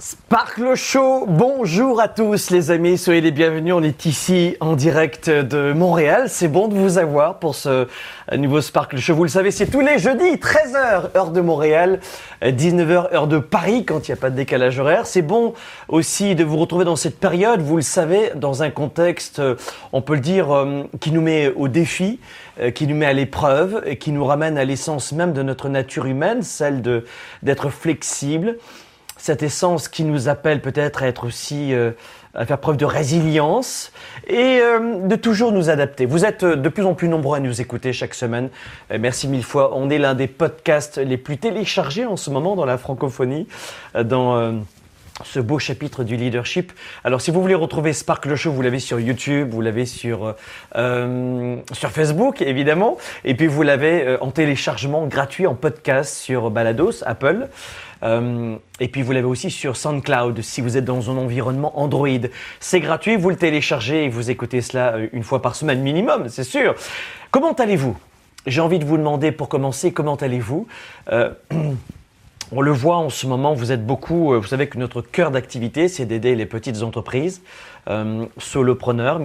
Sparkle Show, bonjour à tous les amis, soyez les bienvenus, on est ici en direct de Montréal, c'est bon de vous avoir pour ce nouveau Sparkle Show, vous le savez c'est tous les jeudis, 13h heure de Montréal, 19h heure de Paris quand il n'y a pas de décalage horaire, c'est bon aussi de vous retrouver dans cette période, vous le savez, dans un contexte, on peut le dire, euh, qui nous met au défi, euh, qui nous met à l'épreuve, qui nous ramène à l'essence même de notre nature humaine, celle d'être flexible, cette essence qui nous appelle peut-être à être aussi euh, à faire preuve de résilience et euh, de toujours nous adapter. Vous êtes euh, de plus en plus nombreux à nous écouter chaque semaine. merci mille fois. On est l'un des podcasts les plus téléchargés en ce moment dans la francophonie, dans ce beau chapitre du leadership. Alors, si vous voulez retrouver Spark le Show, vous l'avez sur YouTube, vous l'avez sur euh, sur Facebook, évidemment, et puis vous l'avez en téléchargement gratuit en podcast sur Balados, Apple. Euh, et puis vous l'avez aussi sur SoundCloud si vous êtes dans un environnement Android. C'est gratuit, vous le téléchargez et vous écoutez cela euh, une fois par semaine minimum, c'est sûr. Comment allez-vous? J'ai envie de vous demander pour commencer, comment allez-vous? Euh, On le voit en ce moment, vous êtes beaucoup, vous savez que notre cœur d'activité, c'est d'aider les petites entreprises, euh, solopreneurs,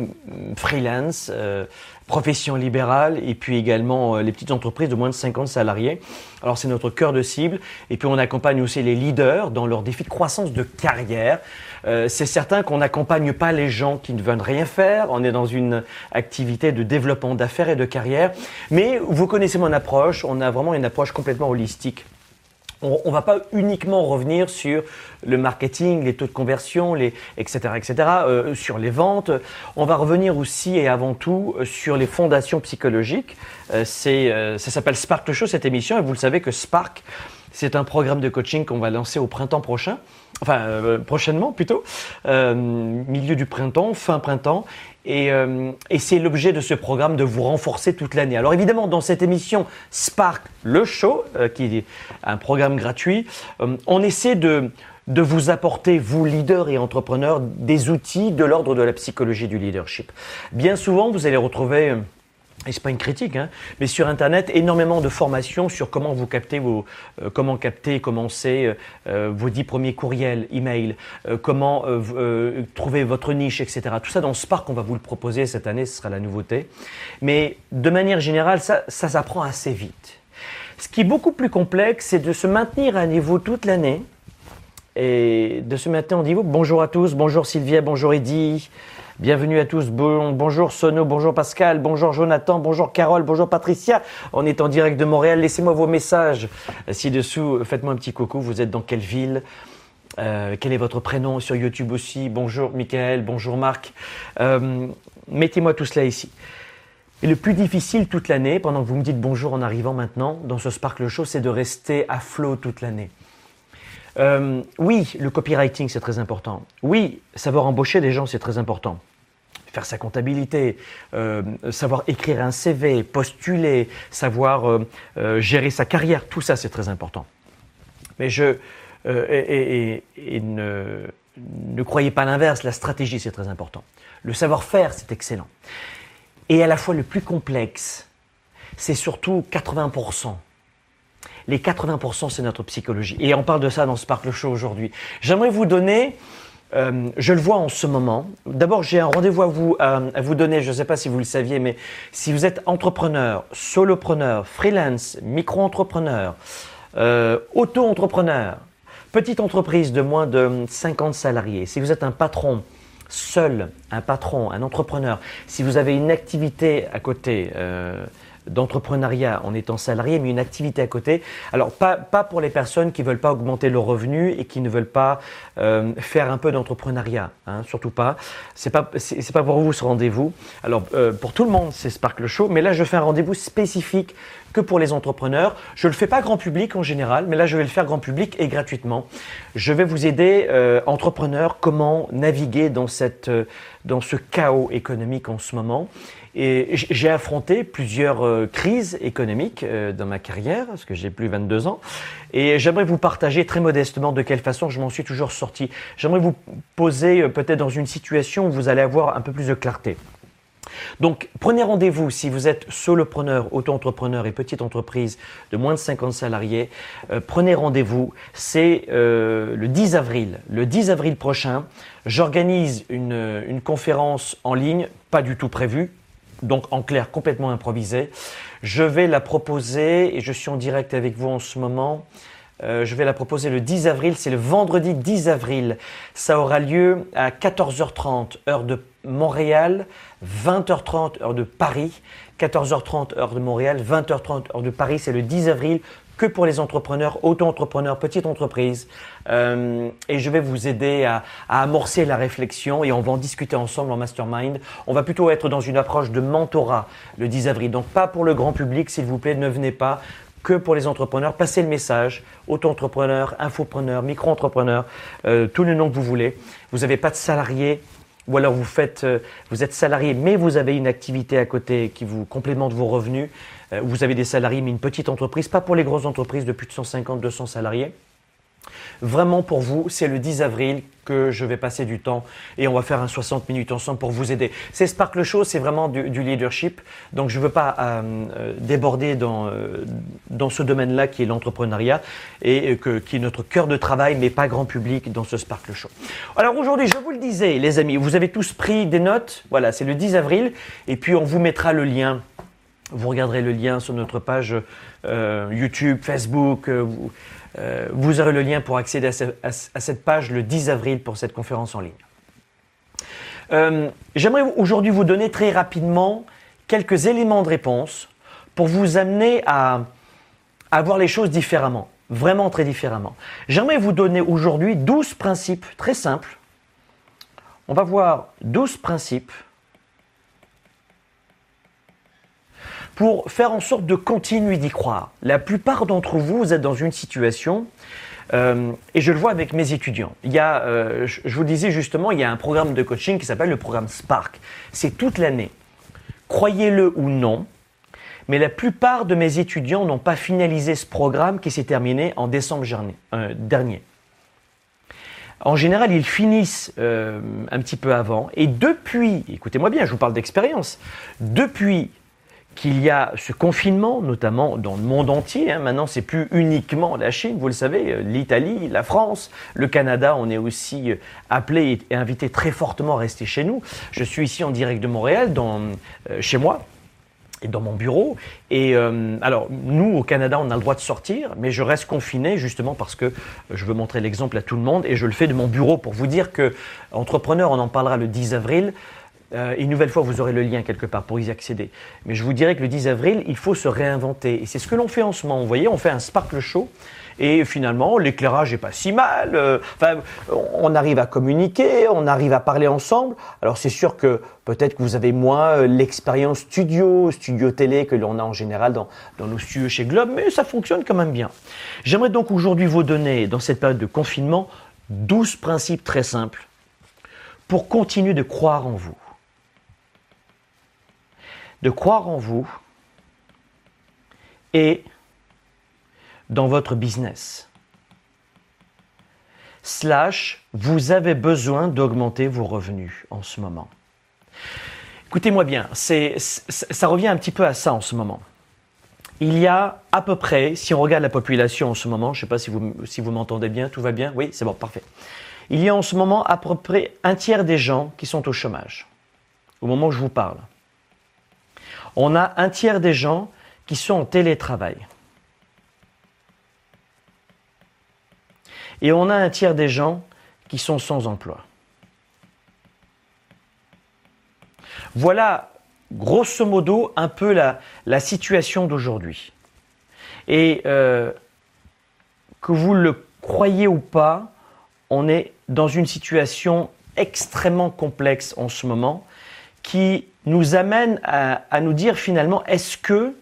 freelance, euh, profession libérale et puis également euh, les petites entreprises de moins de 50 salariés. Alors c'est notre cœur de cible. Et puis on accompagne aussi les leaders dans leurs défis de croissance de carrière. Euh, c'est certain qu'on n'accompagne pas les gens qui ne veulent rien faire, on est dans une activité de développement d'affaires et de carrière, mais vous connaissez mon approche, on a vraiment une approche complètement holistique on va pas uniquement revenir sur le marketing, les taux de conversion, les, etc., etc., euh, sur les ventes. On va revenir aussi et avant tout sur les fondations psychologiques. Euh, euh, ça s'appelle Spark le Show, cette émission, et vous le savez que Spark, c'est un programme de coaching qu'on va lancer au printemps prochain, enfin prochainement plutôt, milieu du printemps, fin printemps, euh, et, c'est l'objet de ce programme de vous renforcer toute l'année. Alors évidemment, dans cette émission Spark, le show, euh, qui est un programme gratuit, euh, on essaie de vous apporter, vous leaders et entrepreneurs, des outils de l'ordre de la psychologie du leadership. Bien souvent, vous allez retrouver et c'est pas une critique, hein, mais sur Internet, énormément de formations sur comment vous captez vos, euh, comment capter, commencer euh, euh, vos dix premiers courriels, emails, comment trouver votre niche, etc. Tout ça dans Spark, on va vous le proposer cette année, ce sera la nouveauté. Mais de manière générale, ça, ça s'apprend assez vite. Ce qui est beaucoup plus complexe, c'est de se maintenir à niveau toute l'année et de se maintenir au niveau. Bonjour à tous, bonjour Sylvia, bonjour Eddy. Bienvenue à tous. bonjour Sono, bonjour Pascal, bonjour Jonathan, bonjour Carole, bonjour Patricia. On est en direct de Montréal. Laissez-moi vos messages ci-dessous. Faites-moi un petit coucou. Vous êtes dans quelle ville? Euh, Quel est votre prénom sur YouTube aussi? Bonjour Michael, bonjour Marc. Euh, mettez-moi tout cela ici. Et le plus difficile toute l'année, pendant que vous me dites bonjour en arrivant maintenant dans ce Sparkle Show, c'est de rester à flot toute l'année. Euh, oui, le copywriting, c'est très important. Oui, savoir embaucher des gens, c'est très important. Faire sa comptabilité, euh, savoir écrire un CV, postuler, savoir euh, gérer sa carrière, tout ça, c'est très important. Mais je. et, ne, ne croyez pas l'inverse, la stratégie, c'est très important. Le savoir-faire, c'est excellent. Et à la fois le plus complexe, c'est surtout 80% les 80%, c'est notre psychologie. Et on parle de ça dans Sparkle Show aujourd'hui. J'aimerais vous donner, euh, je le vois en ce moment. D'abord, j'ai un rendez-vous à vous, donner. Je ne sais pas si vous le saviez, mais si vous êtes entrepreneur, solopreneur, freelance, micro-entrepreneur, euh, auto-entrepreneur, petite entreprise de moins de 50 salariés, si vous êtes un patron, seul, un patron, un entrepreneur, si vous avez une activité à côté, euh, d'entrepreneuriat en étant salarié, mais une activité à côté. Alors, pas, pas pour les personnes qui ne veulent pas augmenter leurs revenus et qui ne veulent pas euh, faire un peu d'entrepreneuriat, hein, surtout pas. C'est pas, c'est, pas pour vous ce rendez-vous. Alors, euh, pour tout le monde, c'est Sparkle Show, mais là, je fais un rendez-vous spécifique que pour les entrepreneurs. Je le fais pas grand public en général, mais là, je vais le faire grand public et gratuitement. Je vais vous aider, euh, entrepreneurs, comment naviguer dans cette, euh, dans ce chaos économique en ce moment. Et j'ai affronté plusieurs euh, crises économiques euh, dans ma carrière, parce que j'ai plus 22 ans. Et j'aimerais vous partager très modestement de quelle façon je m'en suis toujours sorti. J'aimerais vous poser euh, peut-être dans une situation où vous allez avoir un peu plus de clarté. Donc, prenez rendez-vous si vous êtes solopreneur, auto-entrepreneur et petite entreprise de moins de 50 salariés. prenez rendez-vous. C'est le 10 avril. Le 10 avril prochain, j'organise une, une conférence en ligne, pas du tout prévue, donc en clair complètement improvisé. Je vais la proposer, et je suis en direct avec vous en ce moment, euh, je vais la proposer le 10 avril, c'est le vendredi 10 avril. Ça aura lieu à 14h30 heure de Montréal, 20h30 heure de Paris, 14h30 heure de Montréal, 20h30 heure de Paris, c'est le 10 avril que pour les entrepreneurs, auto-entrepreneurs, petites entreprises. Euh, et je vais vous aider à, amorcer la réflexion et on va en discuter ensemble en mastermind. On va plutôt être dans une approche de mentorat le 10 avril. Donc pas pour le grand public, s'il vous plaît, ne venez pas que pour les entrepreneurs. Passez le message, auto-entrepreneur, infopreneur, micro-entrepreneur, euh, tous les noms que vous voulez. Vous n'avez pas de salarié, ou alors vous euh, vous êtes salarié, mais vous avez une activité à côté qui vous complémente vos revenus. Euh, vous avez des salariés, mais une petite entreprise, pas pour les grosses entreprises de plus de 150, 200 salariés. Vraiment pour vous, c'est le 10 avril que je vais passer du temps et on va faire un 60 minutes ensemble pour vous aider. C'est Sparkle Show, c'est vraiment du, leadership. Donc je ne veux pas euh, euh, déborder dans, dans ce domaine-là qui est l'entrepreneuriat et qui est notre cœur de travail, mais pas grand public dans ce Sparkle Show. Alors aujourd'hui, je vous le disais, les amis, vous avez tous pris des notes. Voilà, c'est le 10 avril et puis on vous mettra le lien vous regarderez le lien sur notre page euh, YouTube, Facebook. Euh, euh, vous, aurez le lien pour accéder à, cette page le 10 avril pour cette conférence en ligne. J'aimerais aujourd'hui vous donner très rapidement quelques éléments de réponse pour vous amener à, à voir les choses différemment, vraiment très différemment. J'aimerais vous donner aujourd'hui 12 principes très simples. On va voir 12 principes pour faire en sorte de continuer d'y croire. La plupart d'entre vous, vous êtes dans une situation, euh, et je le vois avec mes étudiants. Il y a, euh, je, vous disais justement, il y a un programme de coaching qui s'appelle le programme Spark. C'est toute l'année. Croyez-le ou non, mais la plupart de mes étudiants n'ont pas finalisé ce programme qui s'est terminé en décembre euh, dernier. En général, ils finissent un petit peu avant. Et depuis, écoutez-moi bien, je vous parle d'expérience, depuis qu'il y a ce confinement, notamment dans le monde entier. Hein. Maintenant, c'est plus uniquement la Chine, vous le savez, euh, l'Italie, la France, le Canada. On est aussi euh, appelé et invité très fortement à rester chez nous. Je suis ici en direct de Montréal, euh, chez moi et dans mon bureau. Et alors, nous, au Canada, on a le droit de sortir, mais je reste confiné justement parce que je veux montrer l'exemple à tout le monde et je le fais de mon bureau pour vous dire que, entrepreneur, on en parlera le 10 avril. Euh, une nouvelle fois, vous aurez le lien quelque part pour y accéder. Mais je vous dirais que le 10 avril, il faut se réinventer. Et c'est ce que l'on fait en ce moment. Vous voyez, on fait un Sparkle Show. Et finalement, l'éclairage n'est pas si mal. Euh, enfin, on arrive à communiquer, on arrive à parler ensemble. Alors c'est sûr que peut-être que vous avez moins euh, l'expérience studio, studio télé que l'on a en général dans, dans nos studios chez Globe, mais ça fonctionne quand même bien. J'aimerais donc aujourd'hui vous donner, dans cette période de confinement, 12 principes très simples pour continuer de croire en vous de croire en vous et dans votre business. Slash, vous avez besoin d'augmenter vos revenus en ce moment. Écoutez-moi bien, ça revient un petit peu à ça en ce moment. Il y a à peu près, si on regarde la population en ce moment, je ne sais pas si vous, si vous m'entendez bien, tout va bien? Oui, c'est bon, parfait. Il y a en ce moment à peu près un tiers des gens qui sont au chômage, au moment où je vous parle on a un tiers des gens qui sont en télétravail. Et on a un tiers des gens qui sont sans emploi. Voilà, grosso modo, un peu la, situation d'aujourd'hui. Et euh, que vous le croyez ou pas, on est dans une situation extrêmement complexe en ce moment qui nous amène à, nous dire finalement est-ce que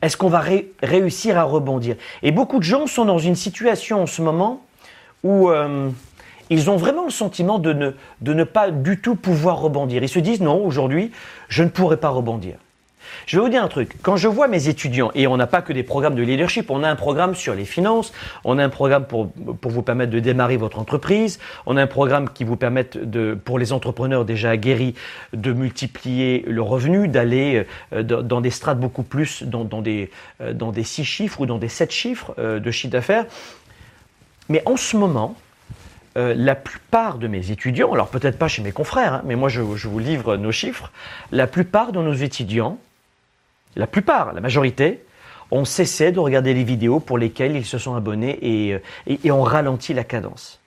est-ce qu'on va réussir à rebondir? Et beaucoup de gens sont dans une situation en ce moment où euh, ils ont vraiment le sentiment de ne, de ne pas du tout pouvoir rebondir. Ils se disent non, aujourd'hui, je ne pourrai pas rebondir. Je vais vous dire un truc. Quand je vois mes étudiants, et on n'a pas que des programmes de leadership, on a un programme sur les finances, on a un programme pour, pour vous permettre de démarrer votre entreprise, on a un programme qui vous permet de, pour les entrepreneurs déjà aguerris de multiplier le revenu, d'aller euh, dans des strates beaucoup plus dans, des, euh, dans des six chiffres ou dans des sept chiffres euh, de chiffre d'affaires. Mais en ce moment, la plupart de mes étudiants, alors peut-être pas chez mes confrères, hein, mais moi je, vous livre nos chiffres, la plupart de nos étudiants la plupart, la majorité, ont cessé de regarder les vidéos pour lesquelles ils se sont abonnés et, euh, ont ralenti la cadence.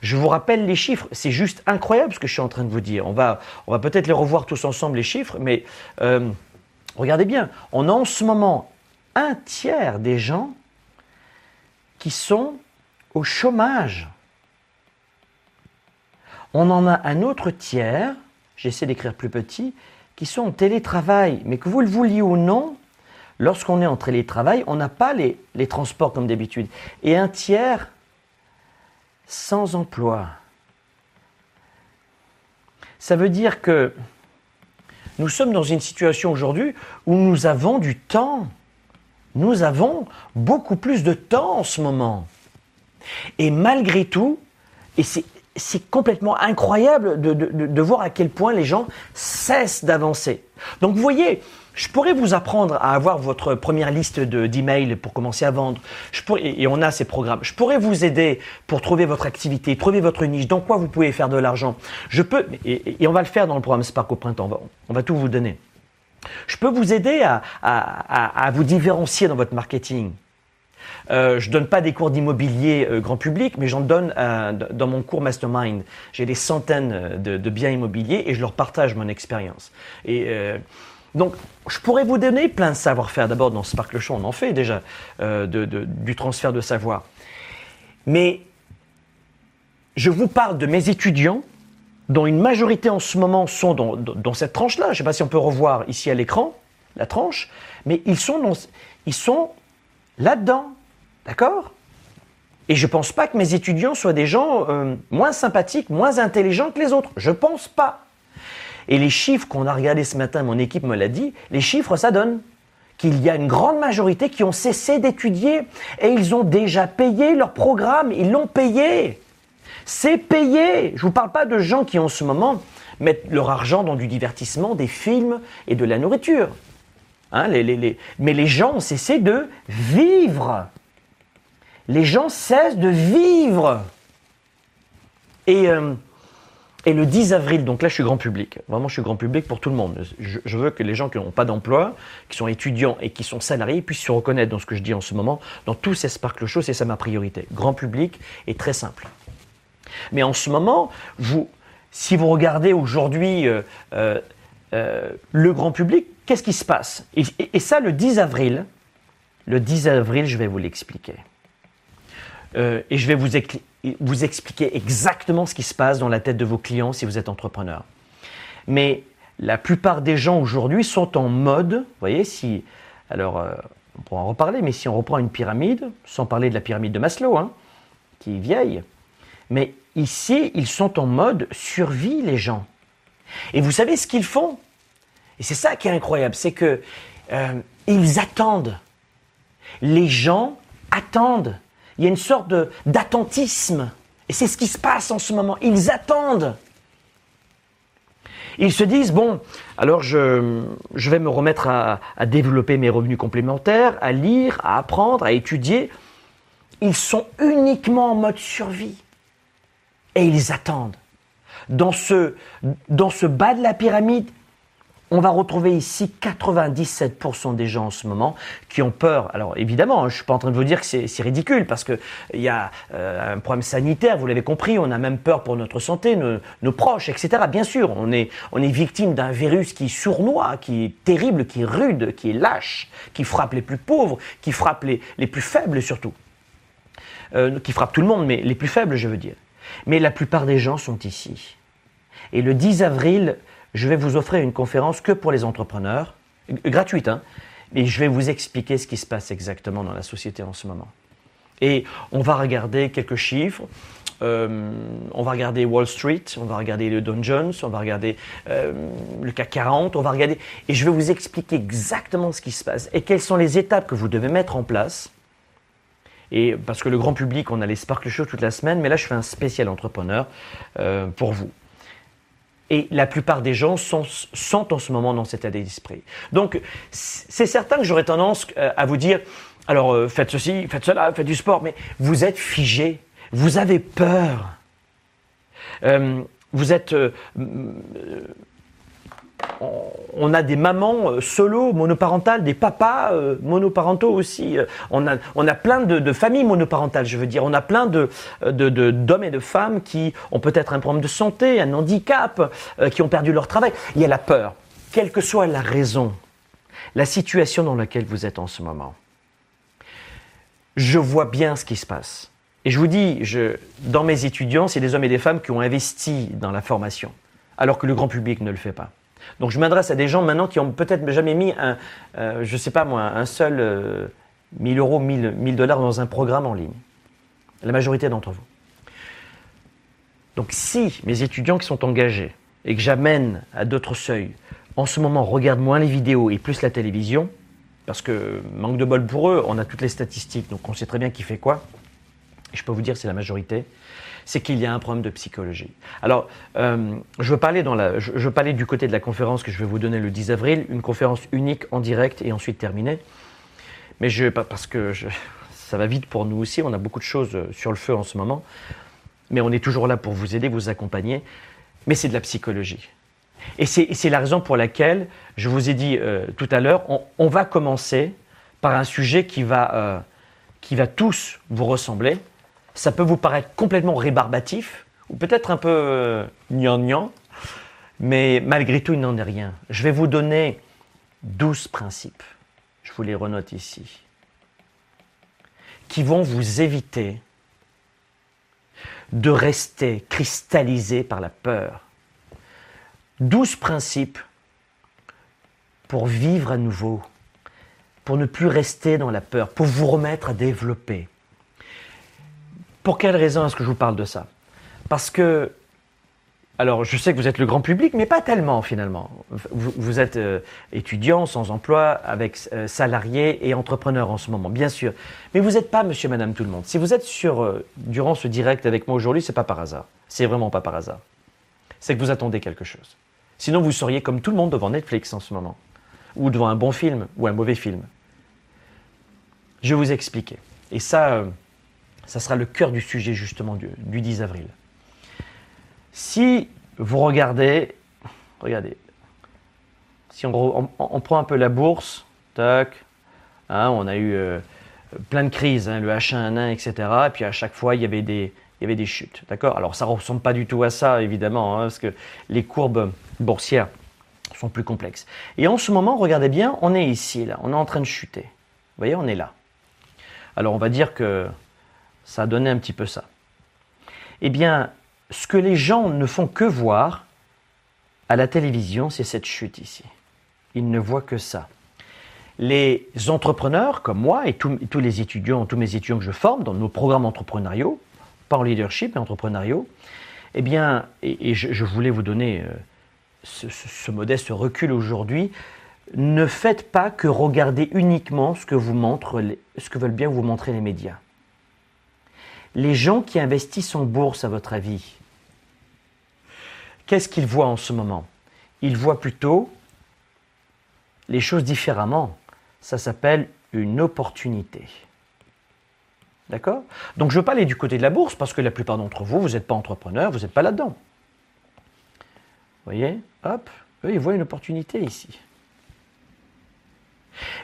Je vous rappelle les chiffres, c'est juste incroyable ce que je suis en train de vous dire. On va, on va peut-être les revoir tous ensemble, les chiffres, mais euh, regardez bien, on a en ce moment un tiers des gens qui sont au chômage. On en a un autre tiers, j'essaie d'écrire plus petit, qui sont en télétravail. Mais que vous le vouliez ou non, lorsqu'on est en télétravail, on n'a pas les, les transports comme d'habitude. Et un tiers sans emploi. Ça veut dire que nous sommes dans une situation aujourd'hui où nous avons du temps. Nous avons beaucoup plus de temps en ce moment. Et malgré tout, et c'est c'est complètement incroyable de, voir à quel point les gens cessent d'avancer. Donc vous voyez, je pourrais vous apprendre à avoir votre première liste d'emails pour commencer à vendre. Je pourrais, et on a ces programmes. Je pourrais vous aider pour trouver votre activité, trouver votre niche, dans quoi vous pouvez faire de l'argent. Je peux, et, on va le faire dans le programme Spark au printemps. On va, tout vous donner. Je peux vous aider à vous différencier dans votre marketing. Euh, je donne pas des cours d'immobilier euh, grand public, mais j'en donne euh, dans mon cours Mastermind. J'ai des centaines de, biens immobiliers et je leur partage mon expérience. Et donc, je pourrais vous donner plein de savoir-faire. D'abord, dans Sparkle Show, on en fait déjà du transfert de savoir. Mais je vous parle de mes étudiants dont une majorité en ce moment sont dans, cette tranche-là. Je ne sais pas si on peut revoir ici à l'écran la tranche, mais ils sont là-dedans. D'accord? Et je ne pense pas que mes étudiants soient des gens euh, moins sympathiques, moins intelligents que les autres. Je ne pense pas. Et les chiffres qu'on a regardés ce matin, mon équipe me l'a dit, les chiffres, ça donne qu'il y a une grande majorité qui ont cessé d'étudier et ils ont déjà payé leur programme, ils l'ont payé. C'est payé. Je ne vous parle pas de gens qui en ce moment mettent leur argent dans du divertissement, des films et de la nourriture. Hein, mais les gens ont cessé de vivre. Les gens cessent de vivre. Et, euh, et le 10 avril, donc là je suis grand public, vraiment je suis grand public pour tout le monde. Je, veux que les gens qui n'ont pas d'emploi, qui sont étudiants et qui sont salariés puissent se reconnaître dans ce que je dis en ce moment. Dans tous ces Sparkle Show, c'est ça ma priorité. Grand public et très simple. Mais en ce moment, vous, si vous regardez aujourd'hui euh, euh, le grand public, qu'est-ce qui se passe? Et, ça, le 10 avril, le 10 avril, je vais vous l'expliquer. Euh, et je vais vous, expliquer exactement ce qui se passe dans la tête de vos clients si vous êtes entrepreneur. Mais la plupart des gens aujourd'hui sont en mode, vous voyez, si, alors euh, on pourra en reparler, mais si on reprend une pyramide, sans parler de la pyramide de Maslow, hein, qui est vieille, mais ici, ils sont en mode survie, les gens. Et vous savez ce qu'ils font? Et c'est ça qui est incroyable, c'est que euh, ils attendent. Les gens attendent. Il y a une sorte d'attentisme. Et c'est ce qui se passe en ce moment. Ils attendent. Ils se disent, bon, alors je, je vais me remettre à, à, développer mes revenus complémentaires, à lire, à apprendre, à étudier. Ils sont uniquement en mode survie. Et ils attendent. Dans ce, dans ce bas de la pyramide, on va retrouver ici 97% des gens en ce moment qui ont peur. Alors évidemment, hein, je ne suis pas en train de vous dire que c'est ridicule parce qu'il y a euh, un problème sanitaire, vous l'avez compris, on a même peur pour notre santé, nos, proches, etc. Bien sûr, on est, on est victime d'un virus qui sournoie, qui est terrible, qui est rude, qui est lâche, qui frappe les plus pauvres, qui frappe les, les plus faibles surtout. Euh, qui frappe tout le monde, mais les plus faibles, je veux dire. Mais la plupart des gens sont ici. Et le 10 avril, je vais vous offrir une conférence que pour les entrepreneurs, gratuite, hein, et je vais vous expliquer ce qui se passe exactement dans la société en ce moment. Et on va regarder quelques chiffres. Euh, on va regarder Wall Street, on va regarder le Dow Jones, on va regarder euh, le CAC 40, on va regarder. Et je vais vous expliquer exactement ce qui se passe et quelles sont les étapes que vous devez mettre en place. Et parce que le grand public, on a les Sparkle Show toute la semaine, mais là, je fais un spécial entrepreneur euh, pour vous. Et la plupart des gens sont, en ce moment dans cet état d'esprit. Donc, c'est certain que j'aurais tendance euh, à vous dire, alors euh, faites ceci, faites cela, faites du sport, mais vous êtes figé, vous avez peur. Euh, vous êtes on a des mamans euh, solo, monoparentales, des papas euh, monoparentaux aussi. Euh, on a, on a plein de, familles monoparentales, je veux dire. On a plein de, d'hommes et de femmes qui ont peut-être un problème de santé, un handicap, qui ont perdu leur travail. Il y a la peur, quelle que soit la raison, la situation dans laquelle vous êtes en ce moment. Je vois bien ce qui se passe. Et je vous dis, dans mes étudiants, c'est des hommes et des femmes qui ont investi dans la formation, alors que le grand public ne le fait pas. Donc je m'adresse à des gens maintenant qui ont peut-être jamais mis un, euh, je sais pas moi, un seul 1000 euh, euros, 1000, dollars dans un programme en ligne. La majorité d'entre vous. Donc si mes étudiants qui sont engagés et que j'amène à d'autres seuils, en ce moment regardent moins les vidéos et plus la télévision, parce que manque de bol pour eux, on a toutes les statistiques, donc on sait très bien qui fait quoi. Je peux vous dire c'est la majorité c'est qu'il y a un problème de psychologie. Alors, euh, je, veux parler dans la, je, veux parler du côté de la conférence que je vais vous donner le 10 avril, une conférence unique en direct et ensuite terminée. Mais je, parce que ça va vite pour nous aussi, on a beaucoup de choses sur le feu en ce moment, mais on est toujours là pour vous aider, vous accompagner. Mais c'est de la psychologie. Et c'est la raison pour laquelle, je vous ai dit euh, tout à l'heure, on, va commencer par un sujet qui va, euh, qui va tous vous ressembler, ça peut vous paraître complètement rébarbatif, ou peut-être un peu euh, gnangnan, mais malgré tout, il n'en est rien. Je vais vous donner 12 principes, je vous les renote ici, qui vont vous éviter de rester cristallisé par la peur. 12 principes pour vivre à nouveau, pour ne plus rester dans la peur, pour vous remettre à développer. Pour quelle raison est-ce que je vous parle de ça? Parce que, alors je sais que vous êtes le grand public, mais pas tellement finalement. Vous, êtes euh, étudiant, sans emploi, avec euh, salarié et entrepreneur en ce moment, bien sûr. Mais vous n'êtes pas monsieur, madame, tout le monde. Si vous êtes sur, euh, durant ce direct avec moi aujourd'hui, c'est pas par hasard. C'est vraiment pas par hasard. C'est que vous attendez quelque chose. Sinon, vous seriez comme tout le monde devant Netflix en ce moment, ou devant un bon film ou un mauvais film. Je vais vous expliquer. Et ça, ça sera le cœur du sujet justement du, 10 avril. Si vous regardez, regardez, si on, prend un peu la bourse, tac, hein, on a eu euh, plein de crises, hein, le H1N1, etc. Et puis à chaque fois, il y avait des, il y avait des chutes. D'accord? Alors ça ne ressemble pas du tout à ça, évidemment, hein, parce que les courbes boursières sont plus complexes. Et en ce moment, regardez bien, on est ici, là, on est en train de chuter. Vous voyez, on est là. Alors on va dire que ça a donné un petit peu ça. Eh bien, ce que les gens ne font que voir à la télévision, c'est cette chute ici. Ils ne voient que ça. Les entrepreneurs comme moi et tous, les étudiants, tous mes étudiants que je forme dans nos programmes entrepreneuriaux, pas en leadership mais entrepreneuriaux, eh bien, et, je, voulais vous donner euh, ce, modeste recul aujourd'hui, ne faites pas que regarder uniquement ce que, vous montrent ce que veulent bien vous montrer les médias les gens qui investissent en bourse, à votre avis, qu'est-ce qu'ils voient en ce moment? Ils voient plutôt les choses différemment. Ça s'appelle une opportunité. D'accord? Donc je ne veux pas aller du côté de la bourse parce que la plupart d'entre vous, vous n'êtes pas entrepreneur, vous n'êtes pas là-dedans. Vous voyez? Hop. Eux, ils voient une opportunité ici.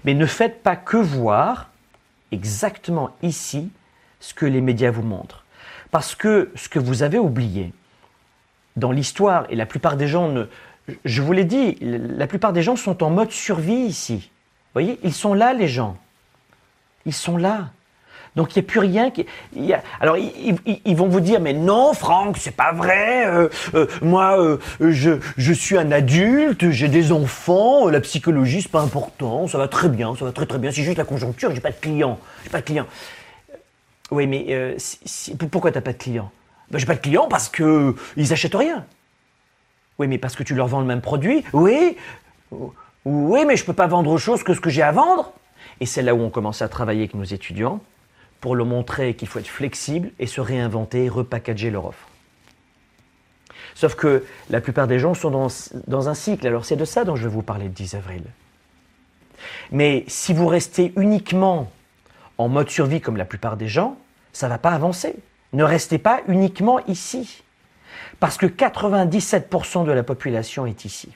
Mais ne faites pas que voir exactement ici ce que les médias vous montrent. Parce que ce que vous avez oublié dans l'histoire, et la plupart des gens ne... Je vous l'ai dit, la plupart des gens sont en mode survie ici. Vous voyez, ils sont là les gens. Ils sont là. Donc il n'y a plus rien qui. alors ils, vont vous dire mais non Franck c'est pas vrai. Euh, euh, moi euh, je, je suis un adulte, j'ai des enfants, la psychologie c'est pas important, ça va très bien, ça va très très bien. C'est juste la conjoncture, j'ai pas de clients, j'ai pas de clients. Oui mais si, pourquoi t'as pas de clients? Ben, J'ai pas de clients parce que ils achètent rien. Oui mais parce que tu leur vends le même produit. Oui. Oui mais je peux pas vendre autre chose que ce que j'ai à vendre. Et c'est là où on commence à travailler avec nos étudiants pour leur montrer qu'il faut être flexible et se réinventer, repackager leur offre. Sauf que la plupart des gens sont dans, un cycle, alors c'est de ça dont je vais vous parler le 10 avril. Mais si vous restez uniquement en mode survie comme la plupart des gens, ça ne va pas avancer. Ne restez pas uniquement ici. Parce que 97% de la population est ici.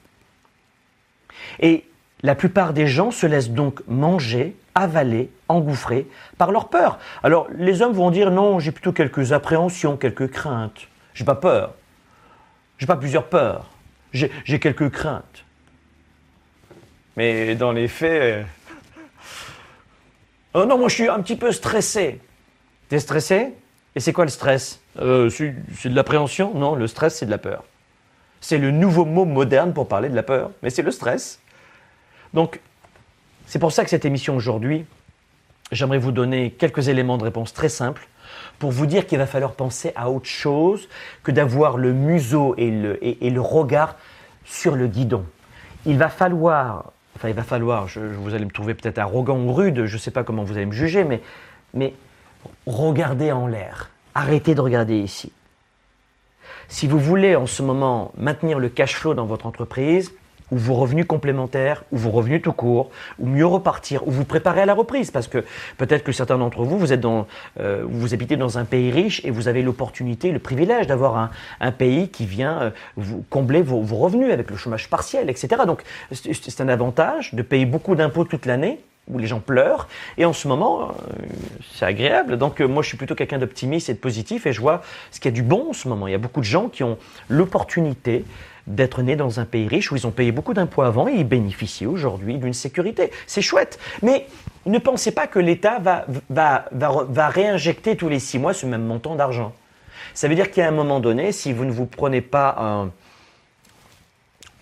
Et la plupart des gens se laissent donc manger, avaler, engouffrer par leur peur. Alors les hommes vont dire non, j'ai plutôt quelques appréhensions, quelques craintes. J'ai pas peur. J'ai pas plusieurs peurs. J'ai quelques craintes. Mais dans les faits. Oh non, moi je suis un petit peu stressé. T'es stressé? Et c'est quoi le stress? Euh, C'est de l'appréhension Non, le stress c'est de la peur. C'est le nouveau mot moderne pour parler de la peur, mais c'est le stress. Donc, c'est pour ça que cette émission aujourd'hui, j'aimerais vous donner quelques éléments de réponse très simples pour vous dire qu'il va falloir penser à autre chose que d'avoir le museau et le, et, le, regard sur le guidon. Il va falloir, enfin il va falloir, je, vous allez me trouver peut-être arrogant ou rude, je ne sais pas comment vous allez me juger, mais, mais regardez en l'air. Arrêtez de regarder ici. Si vous voulez en ce moment maintenir le cash flow dans votre entreprise, ou vos revenus complémentaires, ou vos revenus tout court, ou mieux repartir, ou vous préparer à la reprise, parce que peut-être que certains d'entre vous, vous êtes dans, euh, vous habitez dans un pays riche et vous avez l'opportunité, le privilège d'avoir un, pays qui vient euh, vous combler vos, revenus avec le chômage partiel, etc. Donc c'est un avantage de payer beaucoup d'impôts toute l'année où les gens pleurent. Et en ce moment, euh, c'est agréable. Donc moi, je suis plutôt quelqu'un d'optimiste et de positif, et je vois ce qu'il y a du bon en ce moment. Il y a beaucoup de gens qui ont l'opportunité d'être nés dans un pays riche où ils ont payé beaucoup d'impôts avant et ils bénéficient aujourd'hui d'une sécurité. C'est chouette. Mais ne pensez pas que l'État va, va, va, réinjecter tous les six mois ce même montant d'argent. Ça veut dire qu'à un moment donné, si vous ne vous prenez pas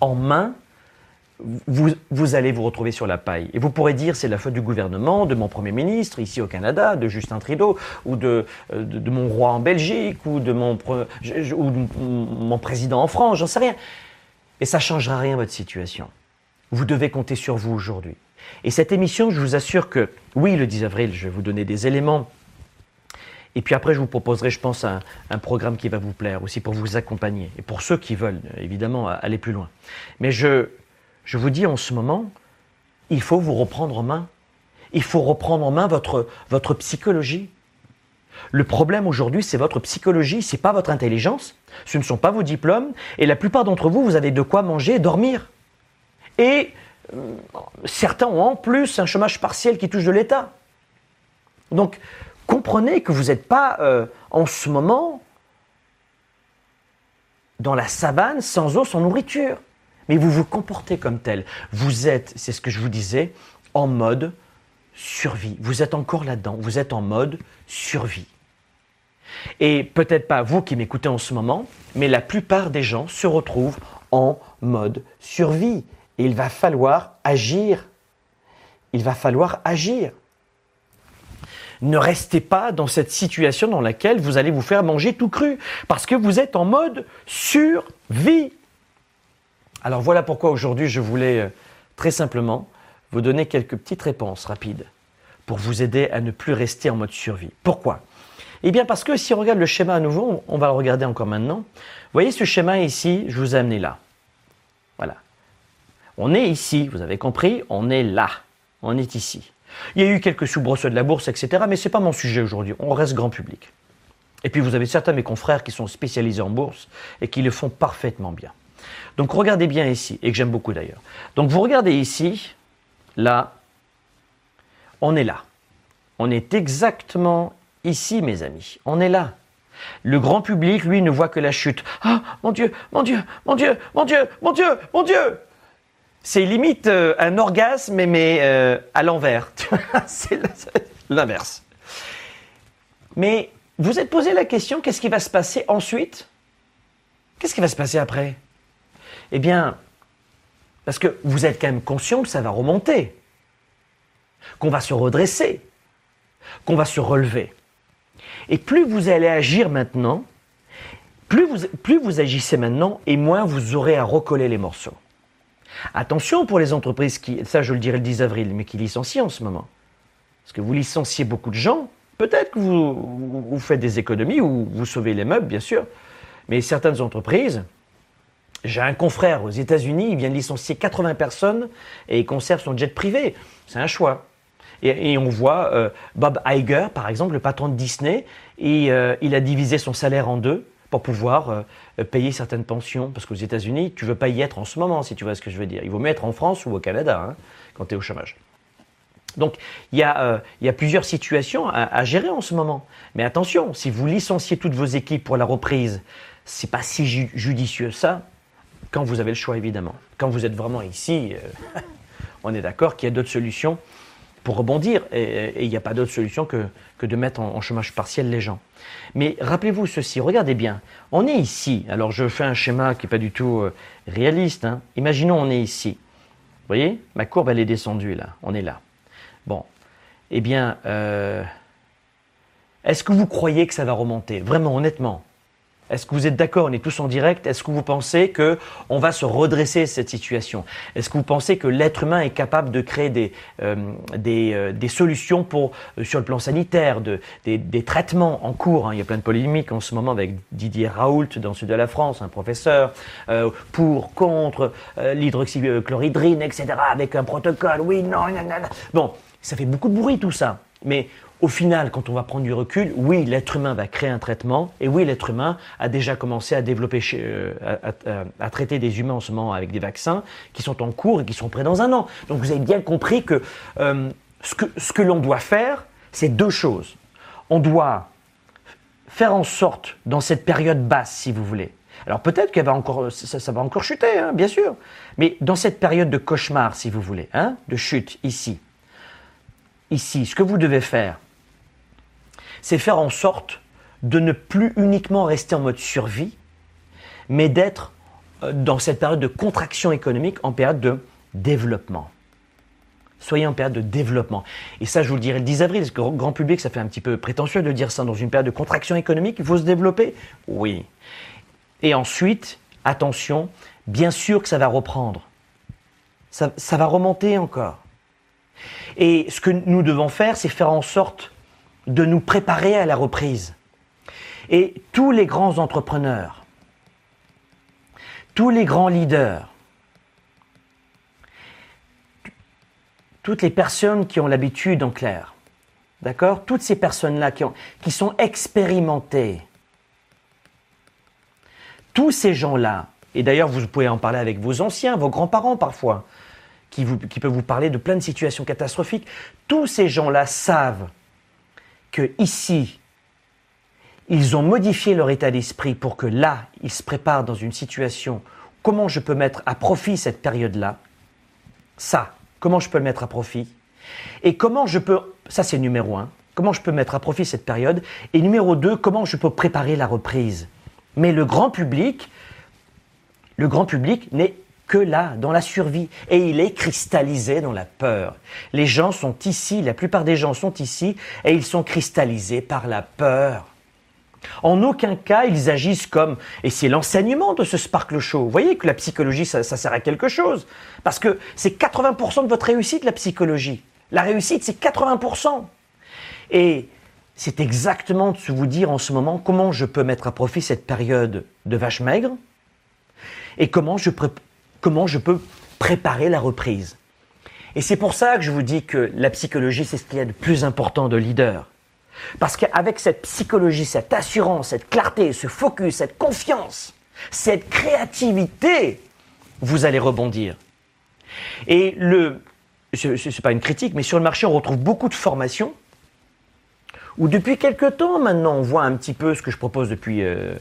en main, vous, allez vous retrouver sur la paille. Et vous pourrez dire c'est la faute du gouvernement, de mon Premier ministre ici au Canada, de Justin Trudeau, ou de, euh, de, mon roi en Belgique, ou de mon président en France, j'en sais rien. Et ça ne changera rien votre situation. Vous devez compter sur vous aujourd'hui. Et cette émission, je vous assure que, oui, le 10 avril, je vais vous donner des éléments. Et puis après, je vous proposerai, je pense, un, un programme qui va vous plaire aussi pour vous accompagner. Et pour ceux qui veulent, évidemment, aller plus loin. Mais je, je vous dis en ce moment, il faut vous reprendre en main. Il faut reprendre en main votre, psychologie. Le problème aujourd'hui, c'est votre psychologie, c'est pas votre intelligence, ce ne sont pas vos diplômes, et la plupart d'entre vous, vous avez de quoi manger et dormir. Et euh, certains ont en plus un chômage partiel qui touche de l'État. Donc, comprenez que vous n'êtes pas euh, en ce moment dans la savane sans eau, sans nourriture mais vous vous comportez comme tel. Vous êtes, c'est ce que je vous disais, en mode survie. Vous êtes encore là-dedans, vous êtes en mode survie. Et peut-être pas vous qui m'écoutez en ce moment, mais la plupart des gens se retrouvent en mode survie. Et il va falloir agir. Il va falloir agir. Ne restez pas dans cette situation dans laquelle vous allez vous faire manger tout cru, parce que vous êtes en mode survie. Alors voilà pourquoi aujourd'hui je voulais euh, très simplement vous donner quelques petites réponses rapides pour vous aider à ne plus rester en mode survie. Pourquoi? Eh bien parce que si on regarde le schéma à nouveau, on va le regarder encore maintenant. Vous voyez ce schéma ici, je vous ai amené là. Voilà. On est ici, vous avez compris, on est là. On est ici. Il y a eu quelques soubresauts de la bourse, etc. Mais ce n'est pas mon sujet aujourd'hui. On reste grand public. Et puis vous avez certains de mes confrères qui sont spécialisés en bourse et qui le font parfaitement bien. Donc regardez bien ici, et que j'aime beaucoup d'ailleurs. Donc vous regardez ici, là, on est là. On est exactement ici, mes amis. On est là. Le grand public, lui, ne voit que la chute. Ah, mon Dieu, mon Dieu, mon Dieu, mon Dieu, mon Dieu, mon Dieu C'est limite euh, un orgasme, mais euh, à l'envers. C'est l'inverse. Mais vous êtes posé la question, qu'est-ce qui va se passer ensuite? Qu'est-ce qui va se passer après? Eh bien, parce que vous êtes quand même conscient que ça va remonter, qu'on va se redresser, qu'on va se relever. Et plus vous allez agir maintenant, plus vous, agissez maintenant, et moins vous aurez à recoller les morceaux. Attention pour les entreprises qui, ça je le dirai le 10 avril, mais qui licencient en ce moment. Parce que vous licenciez beaucoup de gens, peut-être que vous, vous faites des économies ou vous sauvez les meubles, bien sûr, mais certaines entreprises, j'ai un confrère aux États-Unis, il vient de licencier 80 personnes et il conserve son jet privé. C'est un choix. Et, on voit euh, Bob Iger, par exemple, le patron de Disney, et, euh, il a divisé son salaire en deux pour pouvoir euh, payer certaines pensions. Parce qu'aux États-Unis, tu ne veux pas y être en ce moment, si tu vois ce que je veux dire. Il vaut mieux être en France ou au Canada hein, quand tu es au chômage. Donc il y, a, plusieurs situations à, gérer en ce moment. Mais attention, si vous licenciez toutes vos équipes pour la reprise, c'est pas si judicieux ça, quand vous avez le choix évidemment. Quand vous êtes vraiment ici, on est d'accord qu'il y a d'autres solutions pour rebondir. Et il n'y a pas d'autre solution que, que, de mettre en, chômage partiel les gens. Mais rappelez-vous ceci, regardez bien, on est ici. Alors je fais un schéma qui n'est pas du tout euh, réaliste. Hein. Imaginons on est ici. Vous voyez, ma courbe elle est descendue là, on est là. Bon, eh bien, euh, est-ce que vous croyez que ça va remonter? Vraiment, honnêtement est-ce que vous êtes d'accord On est tous en direct? Est-ce que vous pensez que on va se redresser cette situation? Est-ce que vous pensez que l'être humain est capable de créer des euh, euh, des, solutions pour euh, sur le plan sanitaire, de, des, traitements en cours hein? Il y a plein de polémiques en ce moment avec Didier Raoult dans le sud de la France, un professeur, pour, contre l'hydroxychlorohydrine, etc. Avec un protocole. Oui, non, non, non. Bon, ça fait beaucoup de bruit tout ça. Mais au final, quand on va prendre du recul, oui, l'être humain va créer un traitement, et oui, l'être humain a déjà commencé à développer, euh, à, traiter des humains en ce moment avec des vaccins qui sont en cours et qui sont prêts dans un an. Donc vous avez bien compris que euh, ce que, ce que l'on doit faire, c'est deux choses. On doit faire en sorte, dans cette période basse, si vous voulez, alors peut-être qu'elle va encore, ça, va encore chuter, hein, bien sûr, mais dans cette période de cauchemar, si vous voulez, hein, de chute ici, ici, ce que vous devez faire, c'est faire en sorte de ne plus uniquement rester en mode survie, mais d'être euh, dans cette période de contraction économique en période de développement. Soyez en période de développement. Et ça, je vous le dirai le 10 avril, parce que grand public, ça fait un petit peu prétentieux de dire ça. Dans une période de contraction économique, il faut se développer Oui. Et ensuite, attention, bien sûr que ça va reprendre. Ça, ça va remonter encore. Et ce que nous devons faire, c'est faire en sorte de nous préparer à la reprise. Et tous les grands entrepreneurs, tous les grands leaders, toutes les personnes qui ont l'habitude en clair, d'accord Toutes ces personnes-là qui, sont expérimentées, tous ces gens-là, et d'ailleurs vous pouvez en parler avec vos anciens, vos grands-parents parfois, qui, qui peuvent vous parler de plein de situations catastrophiques, tous ces gens-là savent que ici, ils ont modifié leur état d'esprit pour que là, ils se préparent dans une situation, comment je peux mettre à profit cette période-là? Ça, comment je peux le mettre à profit? Et comment je peux, ça c'est numéro un, comment je peux mettre à profit cette période? Et numéro deux, comment je peux préparer la reprise? Mais le grand public, le grand public n'est que là, dans la survie. Et il est cristallisé dans la peur. Les gens sont ici, la plupart des gens sont ici, et ils sont cristallisés par la peur. En aucun cas, ils agissent comme, et c'est l'enseignement de ce Sparkle Show. Vous voyez que la psychologie, ça, sert à quelque chose. Parce que c'est 80% de votre réussite, la psychologie. La réussite, c'est 80%. Et c'est exactement de vous dire en ce moment comment je peux mettre à profit cette période de vache maigre et comment je, comment je peux préparer la reprise. Et c'est pour ça que je vous dis que la psychologie, c'est ce qu'il y a de plus important de leader. Parce qu'avec cette psychologie, cette assurance, cette clarté, ce focus, cette confiance, cette créativité, vous allez rebondir. Et le, ce n'est pas une critique, mais sur le marché, on retrouve beaucoup de formations où depuis quelque temps maintenant, on voit un petit peu ce que je propose depuis euh,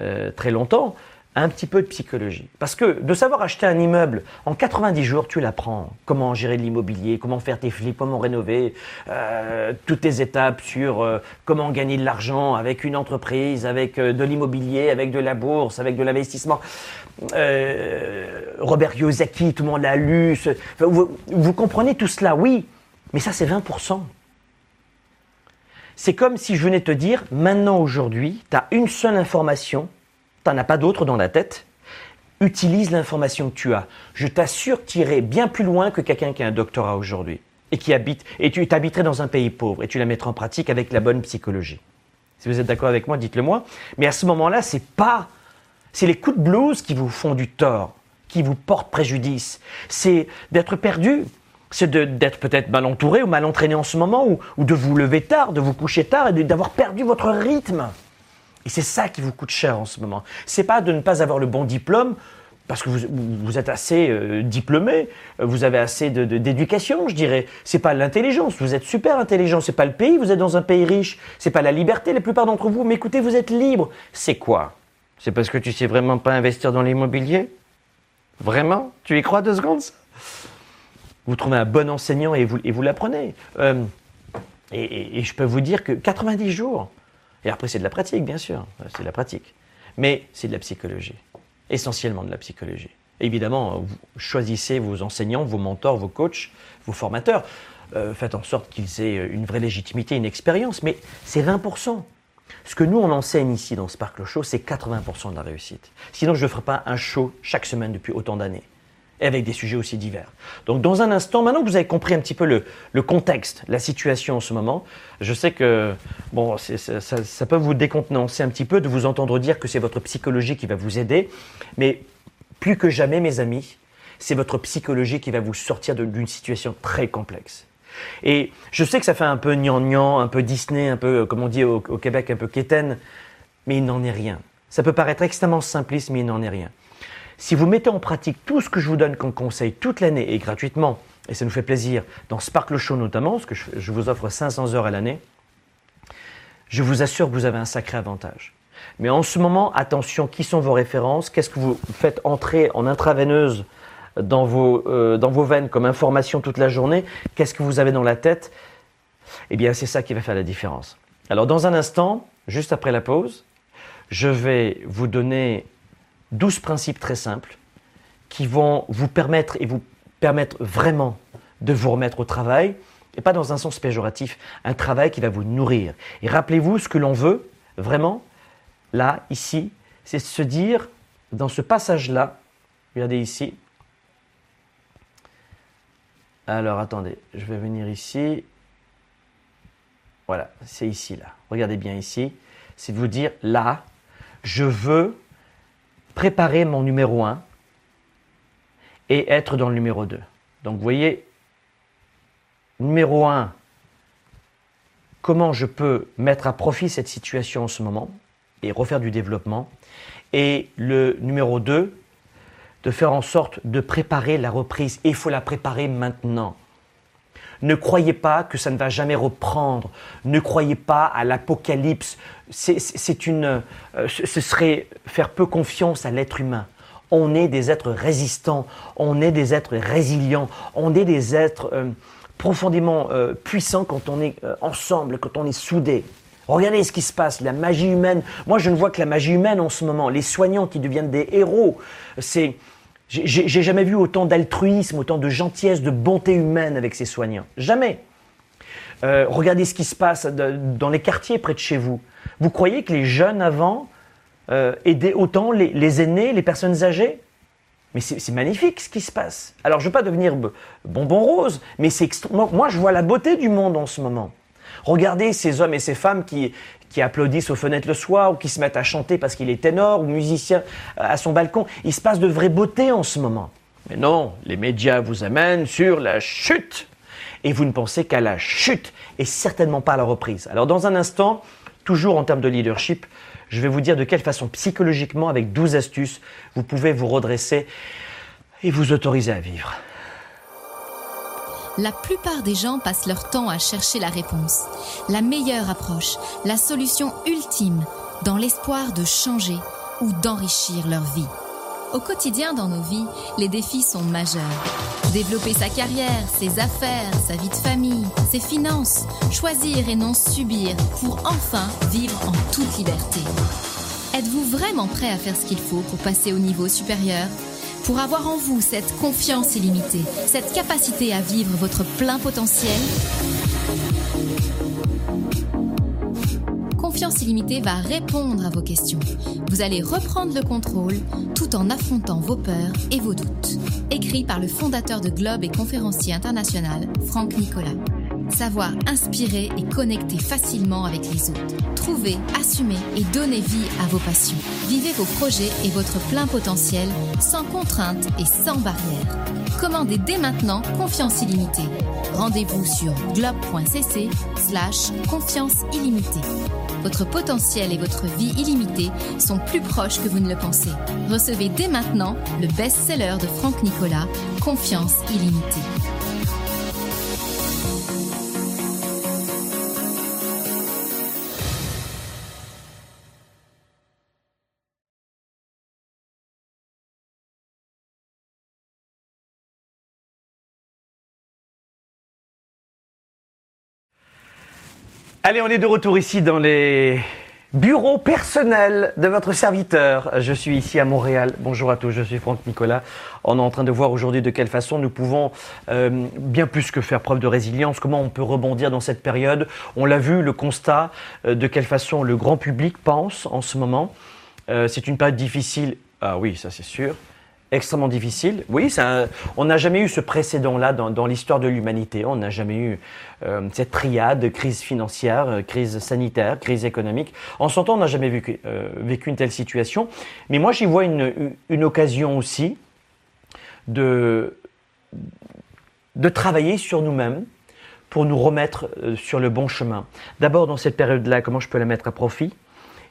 euh, très longtemps, un petit peu de psychologie. Parce que de savoir acheter un immeuble, en 90 jours, tu l'apprends. Comment gérer l'immobilier, comment faire tes flips, comment rénover, euh, toutes tes étapes sur euh, comment gagner de l'argent avec une entreprise, avec euh, de l'immobilier, avec de la bourse, avec de l'investissement. Robert Kiyosaki, tout le monde l'a lu. Vous, vous comprenez tout cela, oui, mais ça c'est 20%. C'est comme si je venais te dire, maintenant aujourd'hui, tu as une seule information tu n'en as pas d'autre dans la tête, utilise l'information que tu as. Je t'assure tu irais bien plus loin que quelqu'un qui a un doctorat aujourd'hui et qui habite, et tu t'habiterais dans un pays pauvre et tu la mettrais en pratique avec la bonne psychologie. Si vous êtes d'accord avec moi, dites-le moi. Mais à ce moment-là, c'est pas, c'est les coups de blues qui vous font du tort, qui vous portent préjudice. C'est d'être perdu, c'est d'être peut-être mal entouré ou mal entraîné en ce moment, ou, ou de vous lever tard, de vous coucher tard et d'avoir perdu votre rythme. Et c'est ça qui vous coûte cher en ce moment. C'est pas de ne pas avoir le bon diplôme parce que vous, êtes assez euh, diplômé, vous avez assez d'éducation, je dirais. C'est pas l'intelligence, vous êtes super intelligent. C'est pas le pays, vous êtes dans un pays riche. C'est pas la liberté, la plupart d'entre vous. Mais écoutez, vous êtes libre. C'est quoi? C'est parce que tu sais vraiment pas investir dans l'immobilier? Vraiment? Tu y crois deux secondes Vous trouvez un bon enseignant et vous, et vous l'apprenez. Euh, et je peux vous dire que 90 jours, et après, c'est de la pratique, bien sûr, c'est de la pratique. Mais c'est de la psychologie, essentiellement de la psychologie. Évidemment, choisissez vos enseignants, vos mentors, vos coachs, vos formateurs. Euh, faites en sorte qu'ils aient une vraie légitimité, une expérience, mais c'est 20%. Ce que nous, on enseigne ici dans Sparkle Show, c'est 80% de la réussite. Sinon, je ne ferai pas un show chaque semaine depuis autant d'années et avec des sujets aussi divers. Donc dans un instant, maintenant que vous avez compris un petit peu le, contexte, la situation en ce moment, je sais que bon, ça, peut vous décontenancer un petit peu de vous entendre dire que c'est votre psychologie qui va vous aider, mais plus que jamais, mes amis, c'est votre psychologie qui va vous sortir d'une situation très complexe. Et je sais que ça fait un peu gnangnan, un peu Disney, un peu, comme on dit au, au Québec, un peu quétaine, mais il n'en est rien. Ça peut paraître extrêmement simpliste, mais il n'en est rien. Si vous mettez en pratique tout ce que je vous donne comme conseil toute l'année et gratuitement, et ça nous fait plaisir, dans Sparkle Show notamment, parce que je vous offre 500 heures à l'année, je vous assure que vous avez un sacré avantage. Mais en ce moment, attention, qui sont vos références? Qu'est-ce que vous faites entrer en intraveineuse dans vos, euh, dans vos veines comme information toute la journée? Qu'est-ce que vous avez dans la tête? Eh bien, c'est ça qui va faire la différence. Alors, dans un instant, juste après la pause, je vais vous donner 12 principes très simples qui vont vous permettre et vous permettre vraiment de vous remettre au travail, et pas dans un sens péjoratif, un travail qui va vous nourrir. Et rappelez-vous, ce que l'on veut, vraiment, là, ici, c'est se dire, dans ce passage-là, regardez ici, alors attendez, je vais venir ici, voilà, c'est ici, là, regardez bien ici, c'est de vous dire, là, je veux préparer mon numéro 1 et être dans le numéro 2. Donc vous voyez, numéro 1, comment je peux mettre à profit cette situation en ce moment et refaire du développement? Et le numéro 2, de faire en sorte de préparer la reprise. Et il faut la préparer maintenant. Ne croyez pas que ça ne va jamais reprendre. Ne croyez pas à l'apocalypse. C'est une, euh, ce serait faire peu confiance à l'être humain. On est des êtres résistants, on est des êtres résilients, on est des êtres euh, profondément euh, puissants quand on est ensemble, quand on est soudés. Regardez ce qui se passe, la magie humaine. Moi, je ne vois que la magie humaine en ce moment. Les soignants qui deviennent des héros. C'est, j'ai jamais vu autant d'altruisme, autant de gentillesse, de bonté humaine avec ces soignants. Jamais. Euh, regardez ce qui se passe dans les quartiers près de chez vous. Vous croyez que les jeunes avant euh, aidaient autant les, aînés, les personnes âgées? Mais c'est magnifique ce qui se passe. Alors je ne veux pas devenir bonbon rose, mais c'est moi je vois la beauté du monde en ce moment. Regardez ces hommes et ces femmes qui, qui applaudissent aux fenêtres le soir ou qui se mettent à chanter parce qu'il est ténor ou musicien euh, à son balcon. Il se passe de vraies beautés en ce moment. Mais non, les médias vous amènent sur la chute. Et vous ne pensez qu'à la chute et certainement pas à la reprise. Alors dans un instant, toujours en termes de leadership, Je vais vous dire de quelle façon psychologiquement, avec 12 astuces, vous pouvez vous redresser et vous autoriser à vivre. La plupart des gens passent leur temps à chercher la réponse, la meilleure approche, la solution ultime, dans l'espoir de changer ou d'enrichir leur vie. Au quotidien dans nos vies, les défis sont majeurs. Développer sa carrière, ses affaires, sa vie de famille, ses finances, choisir et non subir pour enfin vivre en toute liberté. Êtes-vous vraiment prêt à faire ce qu'il faut pour passer au niveau supérieur? Pour avoir en vous cette confiance illimitée, cette capacité à vivre votre plein potentiel, Confiance illimitée va répondre à vos questions. Vous allez reprendre le contrôle tout en affrontant vos peurs et vos doutes. Écrit par le fondateur de Globe et conférencier international, Franck Nicolas. Savoir inspirer et connecter facilement avec les autres. Trouver, assumer et donner vie à vos passions. Vivez vos projets et votre plein potentiel sans contraintes et sans barrières. Commandez dès maintenant Confiance illimitée. Rendez-vous sur globe.cc slash confiance illimitée. Votre potentiel et votre vie illimitée sont plus proches que vous ne le pensez. Recevez dès maintenant le best-seller de Franck Nicolas, Confiance illimitée. Allez, on est de retour ici dans les bureaux personnels de votre serviteur. Je suis ici à Montréal. Bonjour à tous, je suis Franck Nicolas. On est en train de voir aujourd'hui de quelle façon nous pouvons, euh, bien plus que faire preuve de résilience, comment on peut rebondir dans cette période. On l'a vu, le constat euh, de quelle façon le grand public pense en ce moment. Euh, c'est une période difficile. Ah oui, ça c'est sûr extrêmement difficile. Oui, ça, on n'a jamais eu ce précédent-là dans, dans l'histoire de l'humanité. On n'a jamais eu euh, cette triade, crise financière, euh, crise sanitaire, crise économique. En son temps, on n'a jamais vécu, euh, vécu, une telle situation. Mais moi, j'y vois une, une, occasion aussi de, de travailler sur nous-mêmes pour nous remettre sur le bon chemin. D'abord, dans cette période-là, comment je peux la mettre à profit?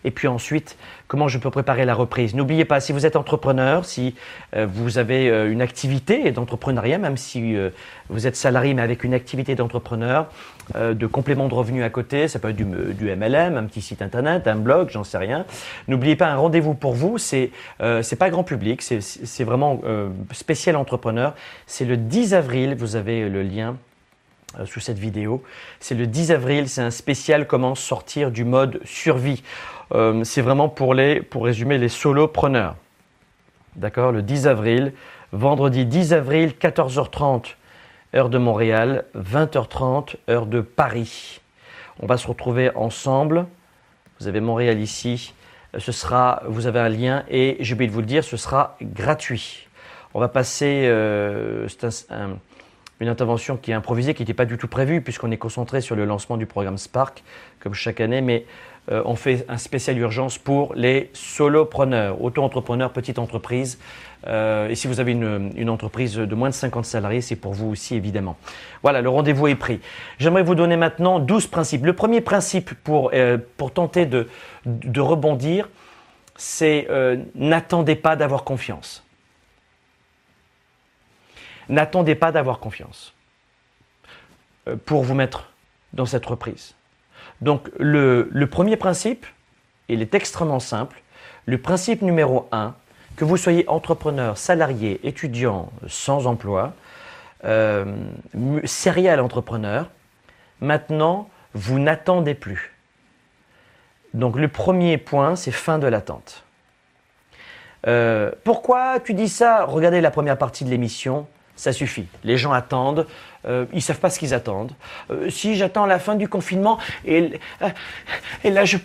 Et puis ensuite, comment je peux préparer la reprise? N'oubliez pas, si vous êtes entrepreneur, si euh, vous avez euh, une activité d'entrepreneuriat, même si euh, vous êtes salarié mais avec une activité d'entrepreneur, de complément de revenus à côté, ça peut être du, du MLM, un petit site internet, un blog, j'en sais rien. N'oubliez pas, un rendez-vous pour vous, c'est c'est pas grand public, c'est vraiment spécial entrepreneur. C'est le 10 avril, vous avez le lien sous cette vidéo. C'est le 10 avril, c'est un spécial comment sortir du mode survie. Euh, c'est vraiment pour les, pour résumer, les solopreneurs. D'accord Le 10 avril, vendredi 10 avril, 14h30, heure de Montréal, 20h30, heure de Paris. On va se retrouver ensemble. Vous avez Montréal ici. Ce sera, vous avez un lien et j'ai oublié de vous le dire, ce sera gratuit. On va passer, euh, une intervention qui est improvisée, qui n'était pas du tout prévue, puisqu'on est concentré sur le lancement du programme Spark, comme chaque année, mais euh, on fait un spécial urgence pour les solopreneurs, auto-entrepreneurs, petites entreprises. Euh, et si vous avez une, entreprise de moins de 50 salariés, c'est pour vous aussi évidemment. Voilà, le rendez-vous est pris. J'aimerais vous donner maintenant 12 principes. Le premier principe pour, euh, tenter de rebondir, c'est n'attendez pas d'avoir confiance. N'attendez pas d'avoir confiance pour vous mettre dans cette reprise. Donc le, premier principe, il est extrêmement simple. Le principe numéro un, que vous soyez entrepreneur, salarié, étudiant, sans emploi, euh, serial entrepreneur, maintenant, vous n'attendez plus. Donc le premier point, c'est fin de l'attente. Euh, pourquoi tu dis ça? Regardez la première partie de l'émission ça suffit. Les gens attendent, euh, ils savent pas ce qu'ils attendent. Euh, si j'attends la fin du confinement et, euh, et là je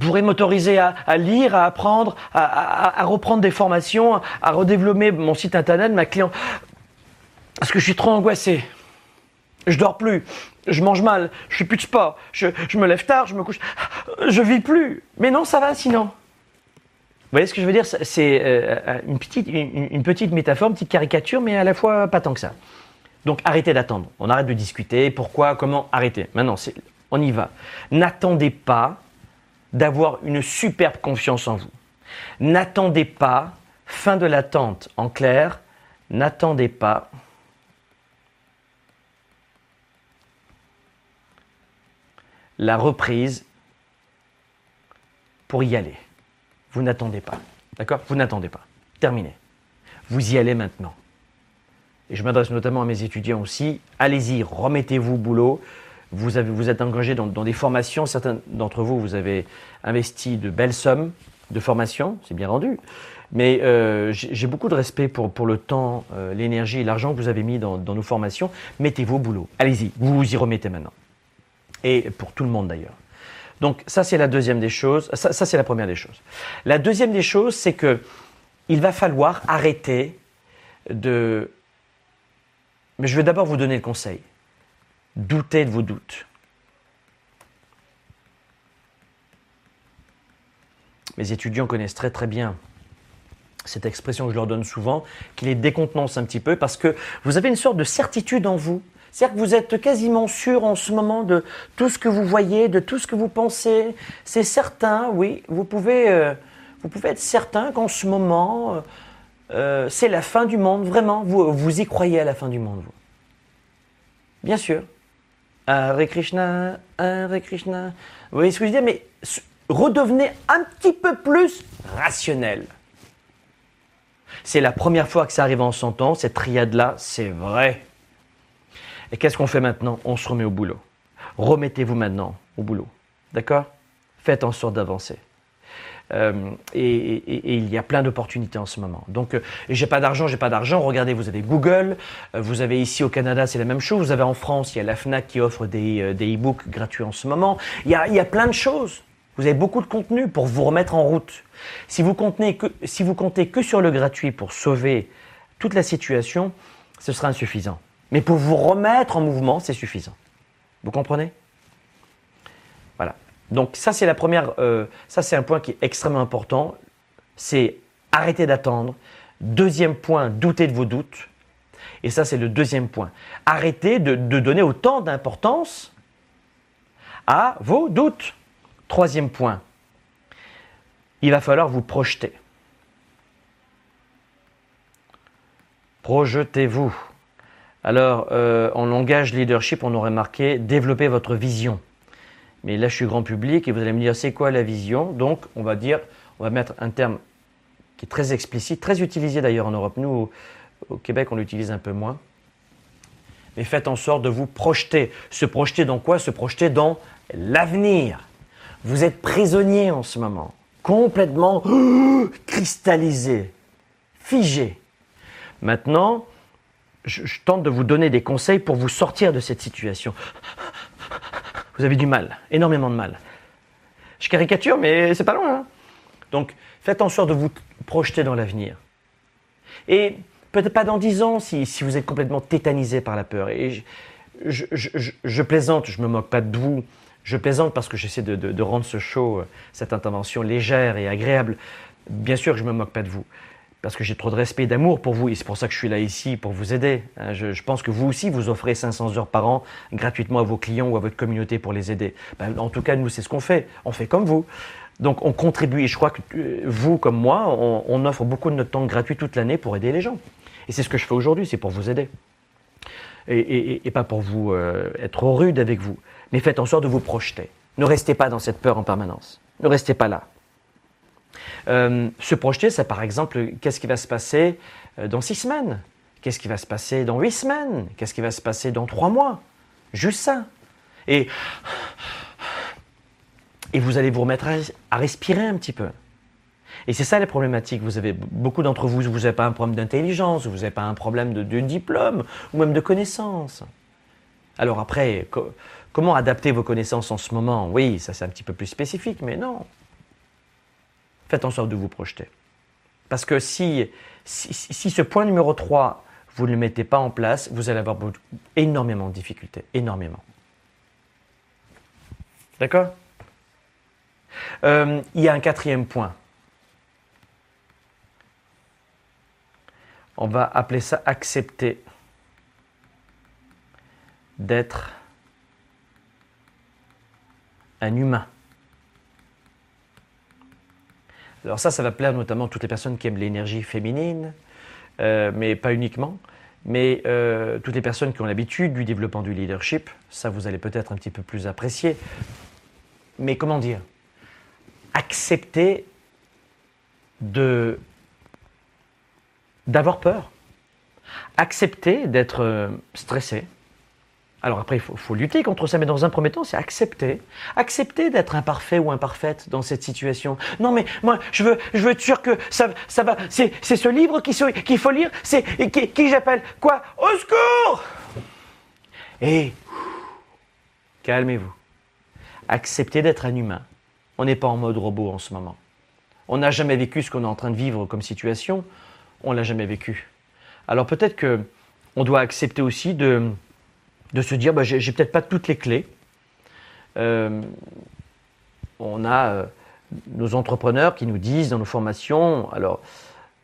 pourrais m'autoriser à, lire, à apprendre, à, reprendre des formations, à redévelopper mon site internet, ma client, parce que je suis trop angoissé. Je dors plus, je mange mal, je fais plus de sport, je, je me lève tard, je me couche, je vis plus. Mais non, ça va sinon. Voyez ce que je veux dire? C'est euh, euh, une, petite, une, petite métaphore, une petite caricature, mais à la fois pas tant que ça. Donc arrêtez d'attendre. On arrête de discuter. Pourquoi? Comment? Arrêtez. Maintenant, on y va. N'attendez pas d'avoir une superbe confiance en vous. N'attendez pas, fin de l'attente en clair, n'attendez pas la reprise pour y aller. Vous n'attendez pas. D'accord? Vous n'attendez pas. Terminé. Vous y allez maintenant. Et je m'adresse notamment à mes étudiants aussi. Allez-y, remettez-vous au boulot. Vous, avez, vous êtes engagés dans, des formations. Certains d'entre vous, vous avez investi de belles sommes de formation. C'est bien rendu. Mais euh, j'ai beaucoup de respect pour, pour le temps, euh, l'énergie et l'argent que vous avez mis dans, dans nos formations. Mettez-vous au boulot. Allez-y, vous vous y remettez maintenant. Et pour tout le monde d'ailleurs. Donc ça c'est la deuxième des choses, ça, c'est la première des choses. La deuxième des choses, c'est que il va falloir arrêter de... Mais je vais d'abord vous donner le conseil. Doutez de vos doutes. Mes étudiants connaissent très très bien cette expression que je leur donne souvent, qui les décontenance un petit peu parce que vous avez une sorte de certitude en vous c'est-à-dire que vous êtes quasiment sûr en ce moment de tout ce que vous voyez, de tout ce que vous pensez. C'est certain, oui, vous pouvez, euh, vous pouvez être certain qu'en ce moment, euh, euh, c'est la fin du monde, vraiment. Vous, vous y croyez à la fin du monde, vous. Bien sûr. Hare Krishna, Hare Krishna. Vous voyez ce que je dire? Mais redevenez un petit peu plus rationnel. C'est la première fois que ça arrive en 100 ans, cette triade-là, c'est vrai. Et qu'est-ce qu'on fait maintenant? On se remet au boulot. Remettez-vous maintenant au boulot. D'accord? Faites en sorte d'avancer. Euh, et, il y a plein d'opportunités en ce moment. Donc, euh, j'ai pas d'argent, j'ai pas d'argent. Regardez, vous avez Google, euh, vous avez ici au Canada, c'est la même chose. Vous avez en France, il y a la Fnac qui offre des, e-books gratuits en ce moment. Il y, a, plein de choses. Vous avez beaucoup de contenu pour vous remettre en route. Si vous comptez que sur le gratuit pour sauver toute la situation, ce sera insuffisant. Mais pour vous remettre en mouvement, c'est suffisant. Vous comprenez? Voilà. Donc ça, c'est la première. Euh, ça, c'est un point qui est extrêmement important. C'est arrêter d'attendre. Deuxième point, douter de vos doutes. Et ça, c'est le deuxième point. Arrêtez de, de donner autant d'importance à vos doutes. Troisième point, il va falloir vous projeter. Projetez-vous. Alors, euh, en langage leadership, on aurait marqué développer votre vision. Mais là, je suis grand public et vous allez me dire c'est quoi la vision? Donc, on va dire, on va mettre un terme qui est très explicite, très utilisé d'ailleurs en Europe. Nous, au, Québec, on l'utilise un peu moins. Mais faites en sorte de vous projeter. Se projeter dans quoi? Se projeter dans l'avenir. Vous êtes prisonnier en ce moment, complètement cristallisé, figé. Maintenant, je, tente de vous donner des conseils pour vous sortir de cette situation. Vous avez du mal, énormément de mal. Je caricature, mais c'est pas loin. Hein. Donc, faites en sorte de vous projeter dans l'avenir. Et peut-être pas dans dix ans si, vous êtes complètement tétanisé par la peur. Et je, plaisante, je me moque pas de vous. Je plaisante parce que j'essaie de, de, rendre ce show, euh, cette intervention légère et agréable. Bien sûr que je me moque pas de vous parce que j'ai trop de respect et d'amour pour vous et c'est pour ça que je suis là ici pour vous aider. Hein, je, pense que vous aussi, vous offrez 500 heures par an gratuitement à vos clients ou à votre communauté pour les aider. Ben, en tout cas, nous, c'est ce qu'on fait. On fait comme vous. Donc, on contribue et je crois que euh, vous, comme moi, on, offre beaucoup de notre temps gratuit toute l'année pour aider les gens. Et c'est ce que je fais aujourd'hui, c'est pour vous aider. Et, pas pour vous euh, être rude avec vous. Mais faites en sorte de vous projeter. Ne restez pas dans cette peur en permanence. Ne restez pas là. Euh, se projeter, c'est par exemple, qu'est-ce qui va se passer euh, dans six semaines? Qu'est-ce qui va se passer dans huit semaines? Qu'est-ce qui va se passer dans trois mois? Juste ça. Et, et vous allez vous remettre à, respirer un petit peu. Et c'est ça les problématiques. Vous avez beaucoup d'entre vous, vous n'avez pas un problème d'intelligence, vous n'avez pas un problème de, diplôme ou même de connaissances. Alors après, comment adapter vos connaissances en ce moment? Oui, ça c'est un petit peu plus spécifique, mais non faites en sorte de vous projeter. Parce que si, si, ce point numéro 3, vous ne le mettez pas en place, vous allez avoir énormément de difficultés, énormément. D'accord? Euh, Il y a un quatrième point. On va appeler ça accepter d'être un humain. Alors ça, ça va plaire notamment toutes les personnes qui aiment l'énergie féminine, euh, mais pas uniquement. Mais euh, toutes les personnes qui ont l'habitude du développement du leadership, ça vous allez peut-être un petit peu plus apprécier. Mais comment dire? Accepter de d'avoir peur, accepter d'être euh, stressé, alors après, il faut, lutter contre ça, mais dans un premier temps, c'est accepter. Accepter d'être imparfait ou imparfaite dans cette situation. Non, mais moi, je veux, je veux être sûr que ça, ça va. C'est, ce livre qu'il faut lire. C'est qui, j'appelle quoi? Au secours Et calmez-vous. Acceptez d'être un humain. On n'est pas en mode robot en ce moment. On n'a jamais vécu ce qu'on est en train de vivre comme situation. On l'a jamais vécu. Alors peut-être que on doit accepter aussi de de se dire, bah, j'ai peut-être pas toutes les clés. Euh, on a euh, nos entrepreneurs qui nous disent dans nos formations, alors,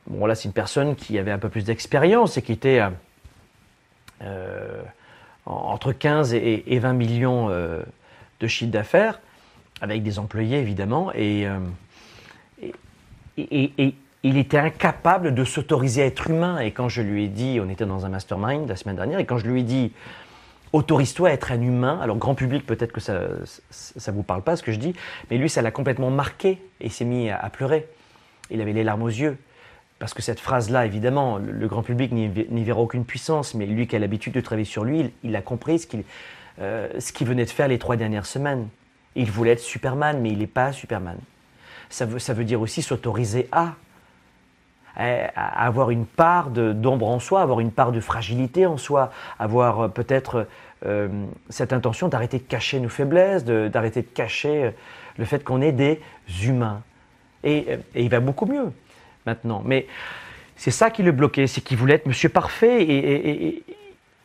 bon là c'est une personne qui avait un peu plus d'expérience et qui était euh, entre 15 et, 20 millions de chiffre d'affaires, avec des employés évidemment, et, et, il était incapable de s'autoriser à être humain. Et quand je lui ai dit, on était dans un mastermind la semaine dernière, et quand je lui ai dit, autorise-toi à être un humain. Alors, grand public, peut-être que ça ne vous parle pas ce que je dis, mais lui, ça l'a complètement marqué et s'est mis à, pleurer. Il avait les larmes aux yeux. Parce que cette phrase-là, évidemment, le, grand public n'y verra aucune puissance, mais lui qui a l'habitude de travailler sur lui, il, a compris ce qu'il euh, venait de faire les trois dernières semaines. Il voulait être Superman, mais il n'est pas Superman. Ça veut, ça veut dire aussi s'autoriser à avoir une part d'ombre en soi, avoir une part de fragilité en soi, avoir euh, peut-être euh, cette intention d'arrêter de cacher nos faiblesses, d'arrêter de, cacher euh, le fait qu'on est des humains. Et, il va beaucoup mieux maintenant. Mais c'est ça qui le bloquait, c'est qu'il voulait être monsieur parfait et,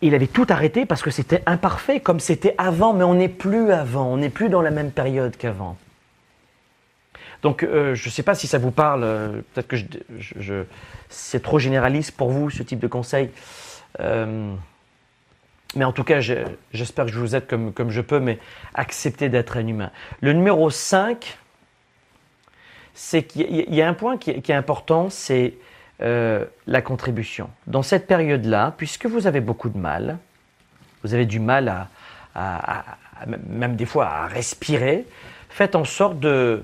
il avait tout arrêté parce que c'était imparfait comme c'était avant, mais on n'est plus avant, on n'est plus dans la même période qu'avant. Donc, euh, je ne sais pas si ça vous parle. Euh, peut-être que je, c'est trop généraliste pour vous, ce type de conseil. Euh, mais en tout cas, j'espère que je vous aide comme, je peux, mais accepter d'être un humain. Le numéro 5, c'est qu'il y a un point qui est, important, c'est la contribution. Dans cette période-là, puisque vous avez beaucoup de mal, vous avez du mal à même des fois à respirer, faites en sorte de,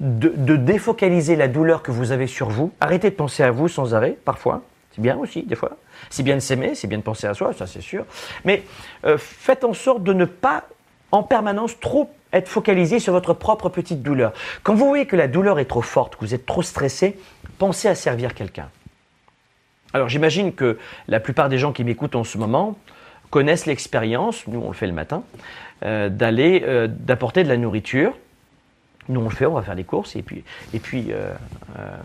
de, défocaliser la douleur que vous avez sur vous. Arrêtez de penser à vous sans arrêt, parfois. C'est bien aussi, des fois. C'est bien de s'aimer, c'est bien de penser à soi, ça c'est sûr. Mais euh, faites en sorte de ne pas en permanence trop être focalisé sur votre propre petite douleur. Quand vous voyez que la douleur est trop forte, que vous êtes trop stressé, pensez à servir quelqu'un. Alors j'imagine que la plupart des gens qui m'écoutent en ce moment connaissent l'expérience, nous on le fait le matin, euh, d'aller, euh, d'apporter de la nourriture nous, on le fait, on va faire des courses. Et puis, et puis euh, euh,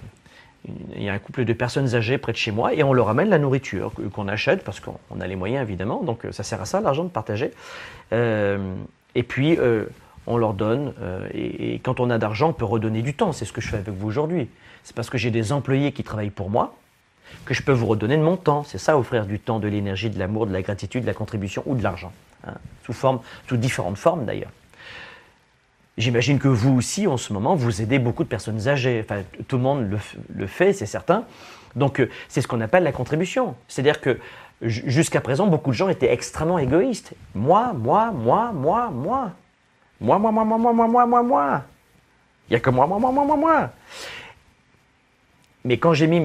il y a un couple de personnes âgées près de chez moi et on leur amène la nourriture qu'on achète parce qu'on a les moyens, évidemment. Donc, ça sert à ça, l'argent de partager. Euh, et puis, on leur donne. Et, et, quand on a d'argent, on peut redonner du temps. C'est ce que je fais avec vous aujourd'hui. C'est parce que j'ai des employés qui travaillent pour moi que je peux vous redonner de mon temps. C'est ça, offrir du temps, de l'énergie, de l'amour, de la gratitude, de la contribution ou de l'argent. Hein, sous, forme, sous différentes formes d'ailleurs. J'imagine que vous aussi, en ce moment, vous aidez beaucoup de personnes âgées. Enfin, tout le monde le, fait, c'est certain. Donc, euh, c'est ce qu'on appelle la contribution. C'est-à-dire que jusqu'à présent, beaucoup de gens étaient extrêmement égoïstes. Moi, moi, moi, moi, moi. Moi, moi, moi, moi, moi, moi, moi, moi, moi. Il n'y a que moi, moi, moi, moi, moi, moi. Mais quand j'ai mis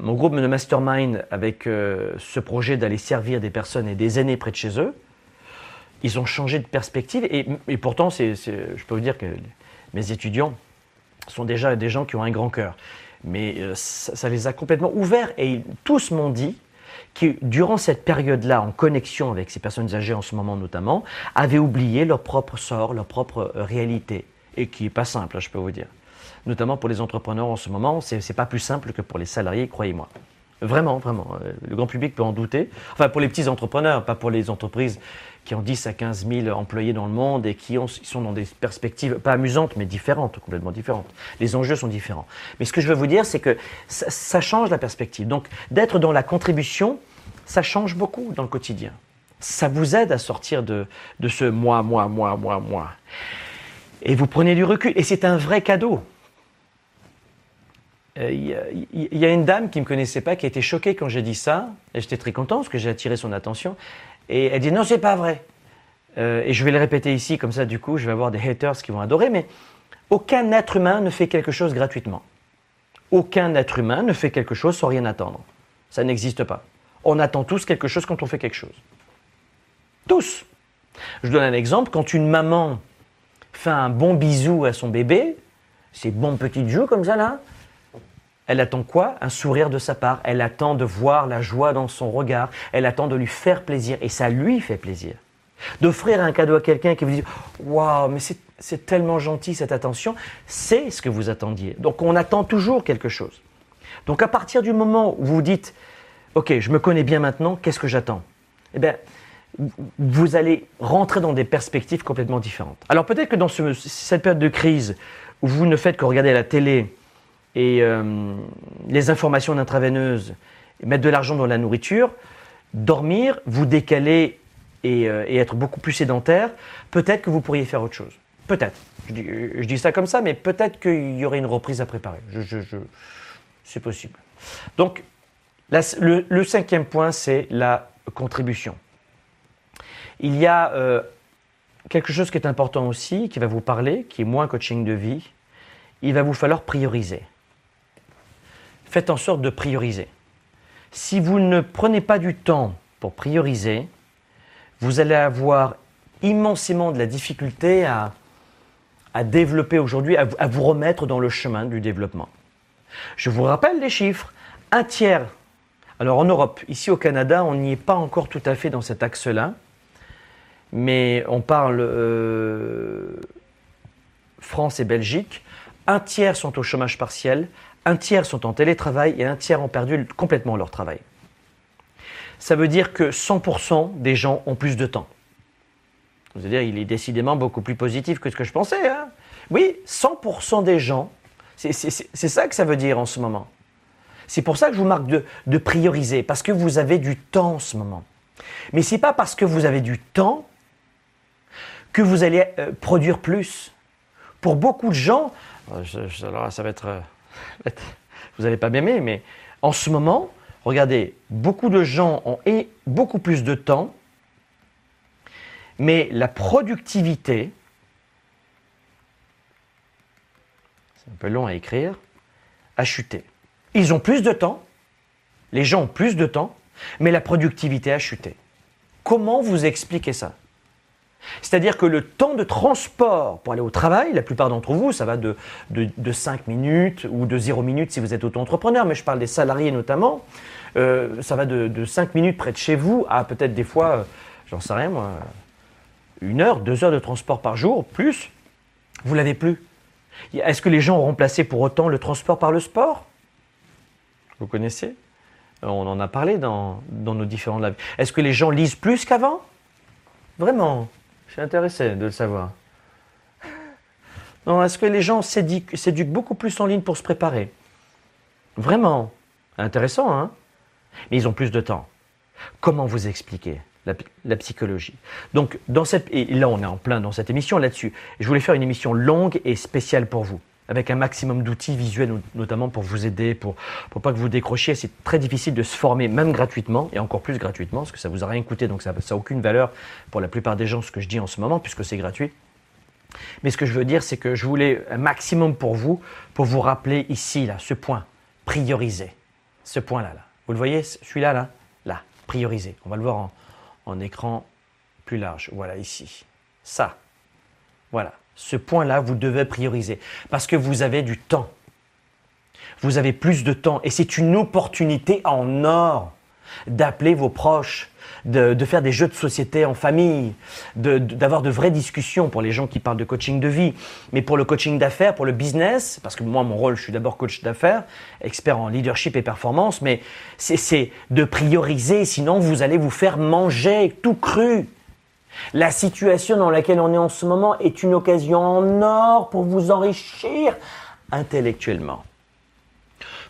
mon groupe de mastermind avec euh, ce projet d'aller servir des personnes et des aînés près de chez eux, ils ont changé de perspective. Et, pourtant, je peux vous dire que mes étudiants sont déjà des gens qui ont un grand cœur. Mais euh, ça, les a complètement ouverts. Et tous m'ont dit que durant cette période-là, en connexion avec ces personnes âgées en ce moment notamment, avaient oublié leur propre sort, leur propre euh, réalité. Et qui n'est pas simple, hein, je peux vous dire. Notamment pour les entrepreneurs en ce moment, c'est, n'est pas plus simple que pour les salariés, croyez-moi. Vraiment, vraiment. Euh, le grand public peut en douter. Enfin, pour les petits entrepreneurs, pas pour les entreprises qui ont 10 à 15 000 employés dans le monde et qui sont dans des perspectives pas amusantes, mais différentes, complètement différentes. Les enjeux sont différents. Mais ce que je veux vous dire, c'est que ça, change la perspective. Donc, d'être dans la contribution, ça change beaucoup dans le quotidien. Ça vous aide à sortir de, de ce moi, moi, moi, moi, moi. Et vous prenez du recul. Et c'est un vrai cadeau. Euh, il y, a une dame qui me connaissait pas qui a été choquée quand j'ai dit ça. Et j'étais très content parce que j'ai attiré son attention. Et elle dit non, c'est pas vrai. Euh, et je vais le répéter ici, comme ça, du coup, je vais avoir des haters qui vont adorer. Mais aucun être humain ne fait quelque chose gratuitement. Aucun être humain ne fait quelque chose sans rien attendre. Ça n'existe pas. On attend tous quelque chose quand on fait quelque chose. Tous. Je donne un exemple. Quand une maman fait un bon bisou à son bébé, ses bons petites joues comme ça là, elle attend quoi? Un sourire de sa part. Elle attend de voir la joie dans son regard. Elle attend de lui faire plaisir. Et ça lui fait plaisir. D'offrir un cadeau à quelqu'un qui vous dit Waouh, mais c'est tellement gentil cette attention, c'est ce que vous attendiez. Donc on attend toujours quelque chose. Donc à partir du moment où vous dites Ok, je me connais bien maintenant, qu'est-ce que j'attends? Eh bien, vous allez rentrer dans des perspectives complètement différentes. Alors peut-être que dans cette période de crise où vous ne faites que regarder la télé et euh, les informations intraveineuses, mettre de l'argent dans la nourriture, dormir, vous décaler euh, et, être beaucoup plus sédentaire, peut-être que vous pourriez faire autre chose. Peut-être. Je dis, ça comme ça, mais peut-être qu'il y aurait une reprise à préparer. c'est possible. Donc, le, cinquième point, c'est la contribution. Il y a euh, quelque chose qui est important aussi, qui va vous parler, qui est moins coaching de vie. Il va vous falloir prioriser. Faites en sorte de prioriser. Si vous ne prenez pas du temps pour prioriser, vous allez avoir immensément de la difficulté à, développer aujourd'hui, à, à, vous remettre dans le chemin du développement. Je vous rappelle les chiffres. Un tiers. Alors en Europe, ici au Canada, on n'y est pas encore tout à fait dans cet axe-là, mais on parle euh, France et Belgique. Un tiers sont au chômage partiel, un tiers sont en télétravail et un tiers ont perdu complètement leur travail ça veut dire que 100% des gens ont plus de temps. C'est-à-dire, il est décidément beaucoup plus positif que ce que je pensais. Hein. oui, 100% des gens, c'est ça que ça veut dire en ce moment. C'est pour ça que je vous marque de, prioriser, parce que vous avez du temps en ce moment. Mais ce n'est pas parce que vous avez du temps que vous allez euh, produire plus. Pour beaucoup de gens, alors ça va être, euh, vous n'allez pas m'aimer, mais en ce moment, Regardez, beaucoup de gens ont beaucoup plus de temps, mais la productivité, c'est un peu long à écrire, a chuté. Ils ont plus de temps, les gens ont plus de temps, mais la productivité a chuté. Comment vous expliquez ça? C'est-à-dire que le temps de transport pour aller au travail, la plupart d'entre vous, ça va de, de, 5 minutes ou de 0 minutes si vous êtes auto-entrepreneur, mais je parle des salariés notamment, euh, ça va de, de, 5 minutes près de chez vous à peut-être des fois, euh, j'en sais rien moi, une heure, deux heures de transport par jour, plus, vous l'avez plus. Est-ce que les gens ont remplacé pour autant le transport par le sport? Vous connaissez? On en a parlé dans, dans nos différents lives. Est-ce que les gens lisent plus qu'avant? Vraiment je suis intéressé de le savoir. Non, est-ce que les gens s'éduquent beaucoup plus en ligne pour se préparer? Vraiment Intéressant, hein? Mais ils ont plus de temps. Comment vous expliquer la, psychologie? Donc, dans cette, et là, on est en plein dans cette émission là-dessus. Je voulais faire une émission longue et spéciale pour vous avec un maximum d'outils visuels, notamment pour vous aider, pour ne pas que vous décrochiez. C'est très difficile de se former, même gratuitement, et encore plus gratuitement, parce que ça vous a rien coûté, donc ça n'a aucune valeur pour la plupart des gens, ce que je dis en ce moment, puisque c'est gratuit. Mais ce que je veux dire, c'est que je voulais un maximum pour vous, pour vous rappeler ici, là, ce point, prioriser. Ce point-là, là. Vous le voyez, celui-là, là, là, prioriser. On va le voir en, en écran plus large. Voilà, ici. Ça. Voilà ce point-là, vous devez prioriser. Parce que vous avez du temps. Vous avez plus de temps. Et c'est une opportunité en or d'appeler vos proches, de, faire des jeux de société en famille, d'avoir de, vraies discussions pour les gens qui parlent de coaching de vie, mais pour le coaching d'affaires, pour le business, parce que moi, mon rôle, je suis d'abord coach d'affaires, expert en leadership et performance, mais c'est de prioriser, sinon vous allez vous faire manger tout cru. La situation dans laquelle on est en ce moment est une occasion en or pour vous enrichir intellectuellement,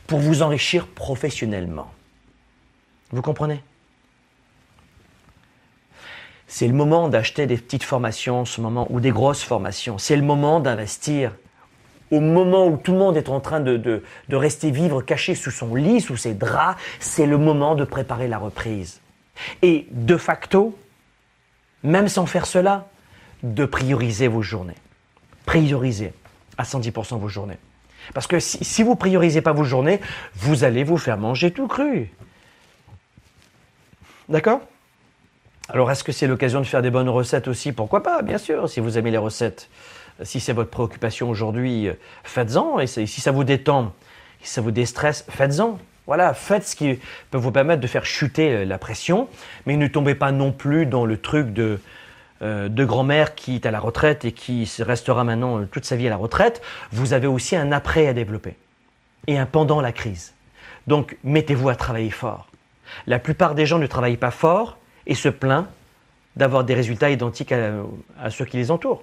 pour vous enrichir professionnellement. Vous comprenez? C'est le moment d'acheter des petites formations en ce moment ou des grosses formations. C'est le moment d'investir au moment où tout le monde est en train de, de, de rester vivre caché sous son lit, sous ses draps, c'est le moment de préparer la reprise. Et de facto, même sans faire cela, de prioriser vos journées. Prioriser à 110% vos journées. Parce que si, si vous priorisez pas vos journées, vous allez vous faire manger tout cru. D'accord? Alors, est-ce que c'est l'occasion de faire des bonnes recettes aussi? Pourquoi pas, bien sûr, si vous aimez les recettes. Si c'est votre préoccupation aujourd'hui, euh, faites-en. Et si ça vous détend, si ça vous déstresse, faites-en. Voilà, faites ce qui peut vous permettre de faire chuter euh, la pression, mais ne tombez pas non plus dans le truc de, euh, de grand-mère qui est à la retraite et qui restera maintenant toute sa vie à la retraite. Vous avez aussi un après à développer et un pendant la crise. Donc, mettez-vous à travailler fort. La plupart des gens ne travaillent pas fort et se plaignent d'avoir des résultats identiques à, ceux qui les entourent.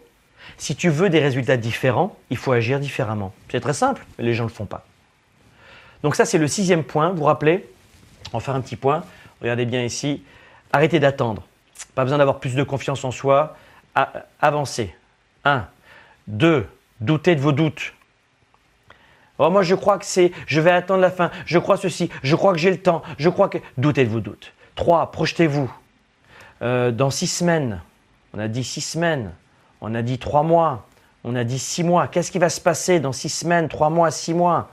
Si tu veux des résultats différents, il faut agir différemment. C'est très simple, les gens ne le font pas. Donc ça, c'est le sixième point. Vous vous rappelez On va un petit point. Regardez bien ici. Arrêtez d'attendre. Pas besoin d'avoir plus de confiance en soi. Avancez. Un. Deux. Doutez de vos doutes. Oh, moi, je crois que c'est, je vais attendre la fin, je crois ceci, je crois que j'ai le temps, je crois que. Doutez de vos doutes. Trois, projetez-vous. Euh, dans six semaines, on a dit six semaines, on a dit trois mois, on a dit six mois. Qu'est-ce qui va se passer dans six semaines, trois mois, six mois?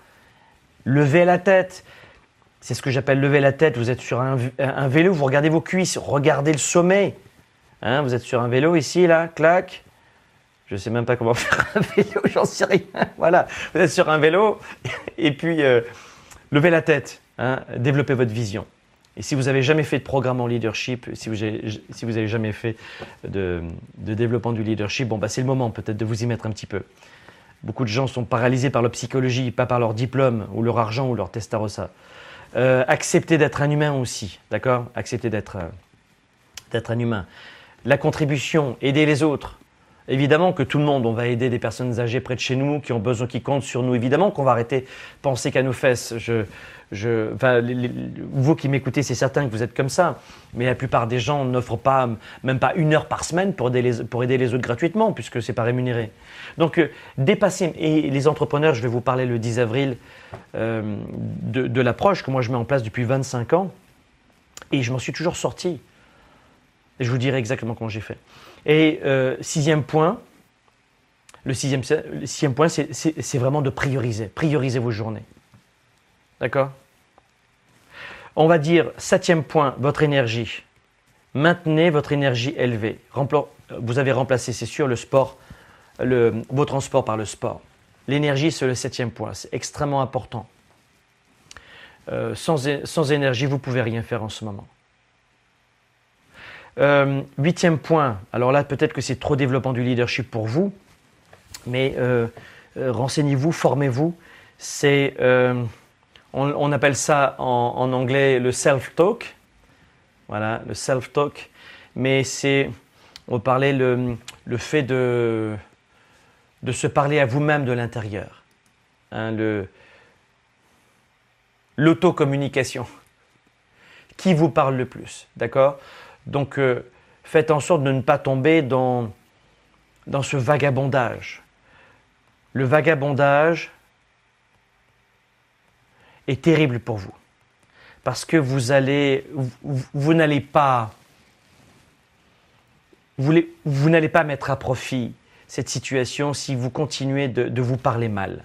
Levez la tête. C'est ce que j'appelle lever la tête. Vous êtes sur un, vélo, vous regardez vos cuisses, regardez le sommet. Hein, vous êtes sur un vélo ici, là, clac. Je sais même pas comment faire un vélo, j'en sais rien. Voilà, vous êtes sur un vélo et puis euh, levez la tête, hein, développez votre vision. Et si vous n'avez jamais fait de programme en leadership, si vous n'avez jamais fait de, développement du leadership, bon, bah, c'est le moment peut-être de vous y mettre un petit peu. Beaucoup de gens sont paralysés par leur psychologie, pas par leur diplôme ou leur argent ou leur testarossa. Euh, acceptez d'être un humain aussi, d'accord? Acceptez d'être euh, d'être un humain. La contribution, aider les autres, Évidemment que tout le monde, on va aider des personnes âgées près de chez nous qui ont besoin, qui comptent sur nous. Évidemment qu'on va arrêter de penser qu'à nos fesses. Vous qui m'écoutez, c'est certain que vous êtes comme ça. Mais la plupart des gens n'offrent pas, même pas une heure par semaine pour aider les, autres gratuitement, puisque c'est pas rémunéré. Donc, euh, dépasser. Et les entrepreneurs, je vais vous parler le 10 avril euh, de, l'approche que moi je mets en place depuis 25 ans. Et je m'en suis toujours sorti. Et je vous dirai exactement comment j'ai fait. Et euh, sixième point, le sixième, sixième point, c'est vraiment de prioriser. Prioriser vos journées. D'accord? On va dire, septième point, votre énergie. Maintenez votre énergie élevée. vous avez remplacé, c'est sûr, le sport, vos transports par le sport. L'énergie, c'est le septième point. C'est extrêmement important. Euh, sans, énergie, vous ne pouvez rien faire en ce moment. Euh, huitième point, alors là peut-être que c'est trop développant du leadership pour vous, mais euh, renseignez-vous, formez-vous. C'est, on, appelle ça en, anglais le self-talk. Voilà, le self-talk. Mais c'est, on parlait le, le fait de, de se parler à vous-même de l'intérieur. Hein, le, l'autocommunication. Qui vous parle le plus, d'accord? Donc euh, faites en sorte de ne pas tomber dans, dans ce vagabondage. Le vagabondage est terrible pour vous. Parce que vous allez, vous, n'allez pas, vous, vous n'allez pas mettre à profit cette situation si vous continuez de, vous parler mal.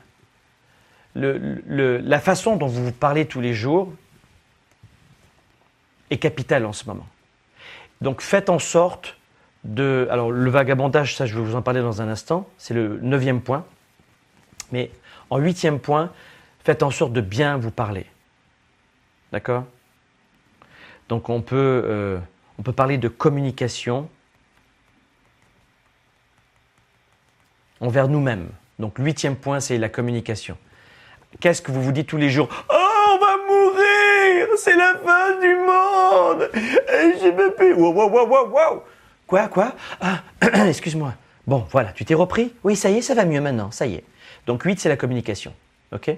La façon dont vous vous parlez tous les jours est capitale en ce moment. Donc faites en sorte de... Alors le vagabondage, ça je vais vous en parler dans un instant, c'est le neuvième point. Mais en huitième point, faites en sorte de bien vous parler. D'accord? Donc on peut, euh, on peut parler de communication envers nous-mêmes. Donc huitième point, c'est la communication. Qu'est-ce que vous vous dites tous les jours? Oh, on va mourir C'est la fin du monde J'ai plus... Wow, wow, wow, wow, wow Quoi, quoi? Ah, excuse-moi. Bon, voilà, tu t'es repris? Oui, ça y est, ça va mieux maintenant, ça y est. Donc 8, c'est la communication. OK?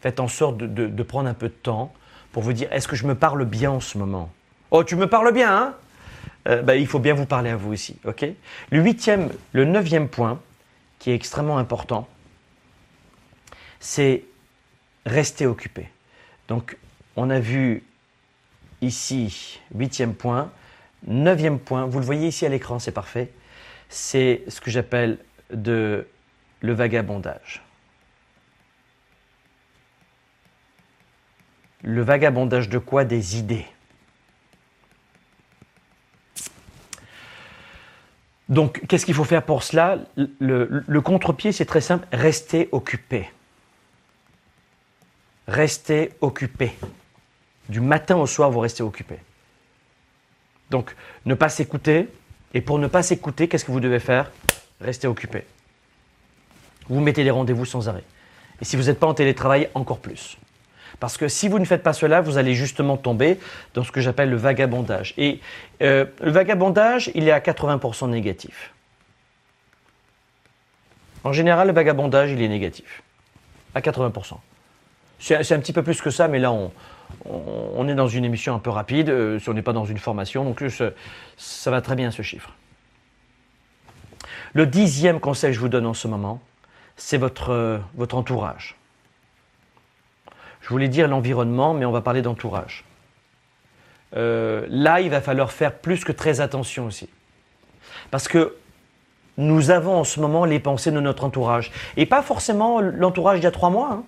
Faites en sorte de, prendre un peu de temps pour vous dire, est-ce que je me parle bien en ce moment? Oh, tu me parles bien, hein? Euh, bah, Il faut bien vous parler à vous aussi, OK? Le huitième, le neuvième point, qui est extrêmement important, c'est rester occupé. Donc, on a vu ici, huitième point. Neuvième point, vous le voyez ici à l'écran, c'est parfait. C'est ce que j'appelle de le vagabondage. Le vagabondage de quoi Des idées. Donc, qu'est-ce qu'il faut faire pour cela Le, contre-pied, c'est très simple, rester occupé. Restez occupé. Du matin au soir, vous restez occupé. Donc, ne pas s'écouter. Et pour ne pas s'écouter, qu'est-ce que vous devez faire Restez occupé. Vous mettez des rendez-vous sans arrêt. Et si vous n'êtes pas en télétravail, encore plus. Parce que si vous ne faites pas cela, vous allez justement tomber dans ce que j'appelle le vagabondage. Et euh, le vagabondage, il est à 80% négatif. En général, le vagabondage, il est négatif. À 80%. C'est un petit peu plus que ça, mais là, on, est dans une émission un peu rapide, euh, si on n'est pas dans une formation, donc ça va très bien ce chiffre. Le dixième conseil que je vous donne en ce moment, c'est votre, euh, votre entourage. Je voulais dire l'environnement, mais on va parler d'entourage. Euh, là, il va falloir faire plus que très attention aussi. Parce que nous avons en ce moment les pensées de notre entourage. Et pas forcément l'entourage d'il y a trois mois. Hein.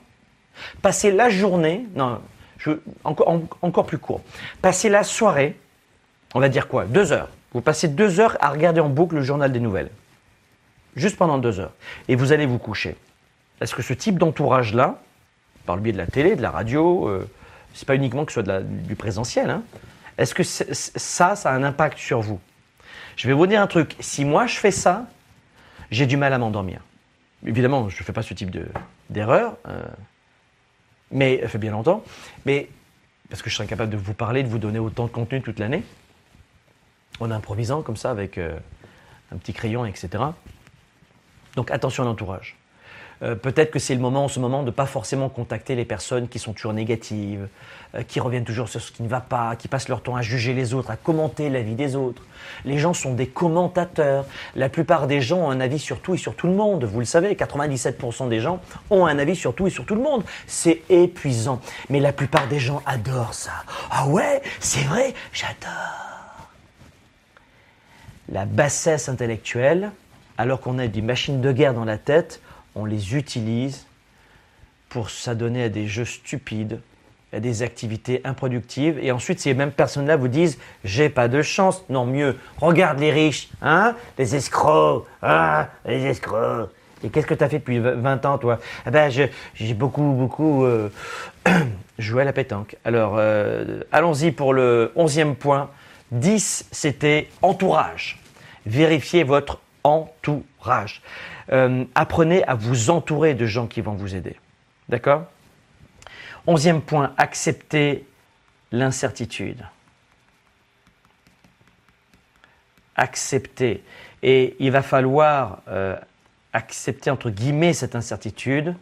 Passer la journée, non, encore, encore plus court. Passer la soirée, on va dire quoi Deux heures. Vous passez deux heures à regarder en boucle le journal des nouvelles. Juste pendant deux heures. Et vous allez vous coucher. Est-ce que ce type d'entourage-là, par le biais de la télé, de la radio, euh, c'est pas uniquement que ce soit du présentiel. Hein. Est-ce que ça, ça a un impact sur vous? Je vais vous dire un truc. Si moi je fais ça, j'ai du mal à m'endormir. Évidemment, je ne fais pas ce type d'erreur, euh, mais ça fait bien longtemps. Mais parce que je serais incapable de vous parler, de vous donner autant de contenu toute l'année, en improvisant comme ça avec euh, un petit crayon, etc. Donc attention à l'entourage. Euh, peut-être que c'est le moment en ce moment de ne pas forcément contacter les personnes qui sont toujours négatives, euh, qui reviennent toujours sur ce qui ne va pas, qui passent leur temps à juger les autres, à commenter la vie des autres. Les gens sont des commentateurs. La plupart des gens ont un avis sur tout et sur tout le monde. Vous le savez, 97% des gens ont un avis sur tout et sur tout le monde. C'est épuisant. Mais la plupart des gens adorent ça. Ah ouais, c'est vrai, j'adore. La bassesse intellectuelle, alors qu'on a des machines de guerre dans la tête, on les utilise pour s'adonner à des jeux stupides, à des activités improductives. Et ensuite, ces mêmes personnes-là vous disent J'ai pas de chance. Non, mieux, regarde les riches, hein Les escrocs, hein Les escrocs. Et qu'est-ce que tu as fait depuis 20 ans, toi? Eh ben, J'ai beaucoup, beaucoup euh, joué à la pétanque. Alors, euh, allons-y pour le onzième point. 10, c'était entourage. Vérifiez votre entourage. Euh, apprenez à vous entourer de gens qui vont vous aider. D'accord? Onzième point, acceptez l'incertitude. Accepter. Et il va falloir euh, accepter, entre guillemets, cette incertitude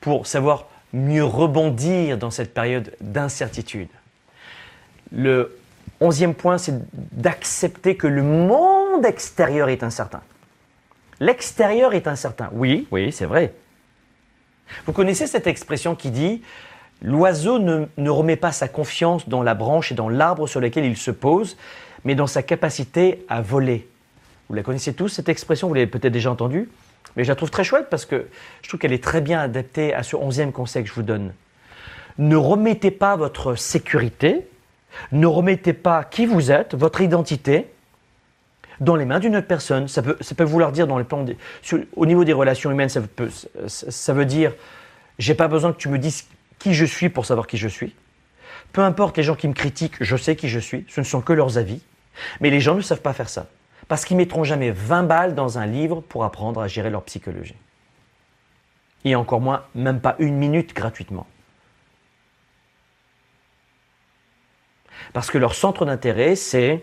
pour savoir mieux rebondir dans cette période d'incertitude. Le onzième point, c'est d'accepter que le monde extérieur est incertain. L'extérieur est incertain. Oui, oui, c'est vrai. Vous connaissez cette expression qui dit L'oiseau ne, remet pas sa confiance dans la branche et dans l'arbre sur lequel il se pose, mais dans sa capacité à voler. Vous la connaissez tous, cette expression, vous l'avez peut-être déjà entendue, mais je la trouve très chouette parce que je trouve qu'elle est très bien adaptée à ce onzième conseil que je vous donne. Ne remettez pas votre sécurité, ne remettez pas qui vous êtes, votre identité, dans les mains d'une autre personne. Ça peut, ça peut vouloir dire dans les plans au niveau des relations humaines, ça, peut, ça veut dire j'ai pas besoin que tu me dises qui je suis pour savoir qui je suis. Peu importe les gens qui me critiquent, je sais qui je suis. Ce ne sont que leurs avis. Mais les gens ne savent pas faire ça. Parce qu'ils mettront jamais 20 balles dans un livre pour apprendre à gérer leur psychologie. Et encore moins, même pas une minute gratuitement. Parce que leur centre d'intérêt, c'est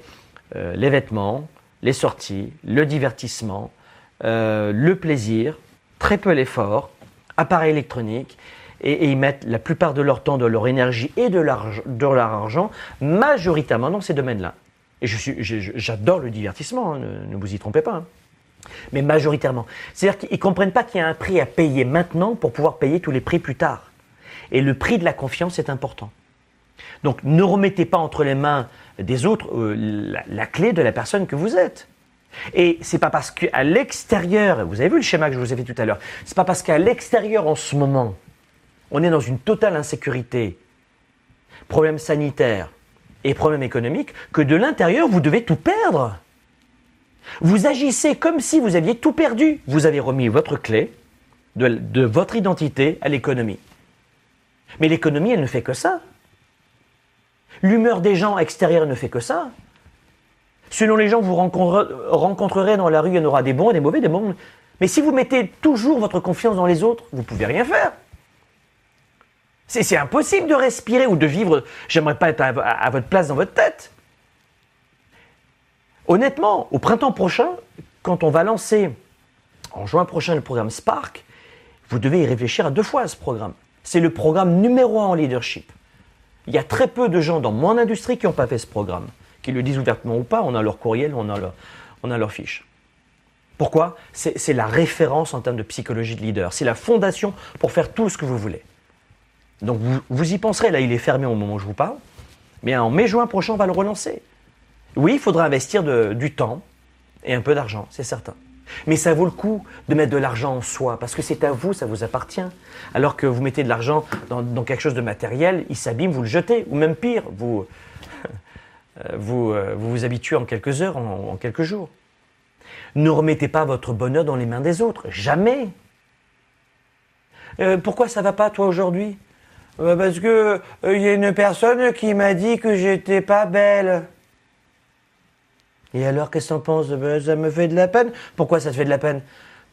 euh, les vêtements, les sorties, le divertissement, euh, le plaisir, très peu l'effort, appareil électronique, et, ils mettent la plupart de leur temps, de leur énergie et de leur, argent majoritairement dans ces domaines-là. Et j'adore le divertissement, hein, ne, vous y trompez pas. Hein. Mais majoritairement. C'est-à-dire qu'ils ne comprennent pas qu'il y a un prix à payer maintenant pour pouvoir payer tous les prix plus tard. Et le prix de la confiance est important. Donc ne remettez pas entre les mains des autres euh, la, clé de la personne que vous êtes. Et c'est pas parce qu'à l'extérieur, vous avez vu le schéma que je vous ai fait tout à l'heure, c'est pas parce qu'à l'extérieur en ce moment, on est dans une totale insécurité, problème sanitaire et problème économique, que de l'intérieur, vous devez tout perdre. Vous agissez comme si vous aviez tout perdu. Vous avez remis votre clé de votre identité à l'économie. Mais l'économie, elle ne fait que ça. L'humeur des gens extérieurs ne fait que ça. Selon les gens que vous rencontrerez dans la rue, il y en aura des bons et des mauvais, des bons. Mais si vous mettez toujours votre confiance dans les autres, vous ne pouvez rien faire. C'est impossible de respirer ou de vivre. J'aimerais pas être à, votre place dans votre tête. Honnêtement, au printemps prochain, quand on va lancer en juin prochain le programme Spark, vous devez y réfléchir à deux fois à ce programme. C'est le programme numéro un en leadership. Il y a très peu de gens dans mon industrie qui n'ont pas fait ce programme. Qu'ils le disent ouvertement ou pas, on a leur courriel, on a leur, fiche. Pourquoi? C'est la référence en termes de psychologie de leader. C'est la fondation pour faire tout ce que vous voulez. Donc vous, y penserez, là il est fermé au moment où je vous parle, mais en mai-juin prochain on va le relancer. Oui, il faudra investir du temps et un peu d'argent, c'est certain. Mais ça vaut le coup de mettre de l'argent en soi, parce que c'est à vous, ça vous appartient. Alors que vous mettez de l'argent dans, quelque chose de matériel, il s'abîme, vous le jetez, ou même pire, vous euh, vous, euh, vous, habituez en quelques heures, en, quelques jours. Ne remettez pas votre bonheur dans les mains des autres, jamais. Euh, pourquoi ça va pas toi aujourd'hui? Parce que il y a une personne qui m'a dit que j'étais pas belle. Et alors, qu'est-ce que t'en penses? Ben, Ça me fait de la peine. Pourquoi ça te fait de la peine?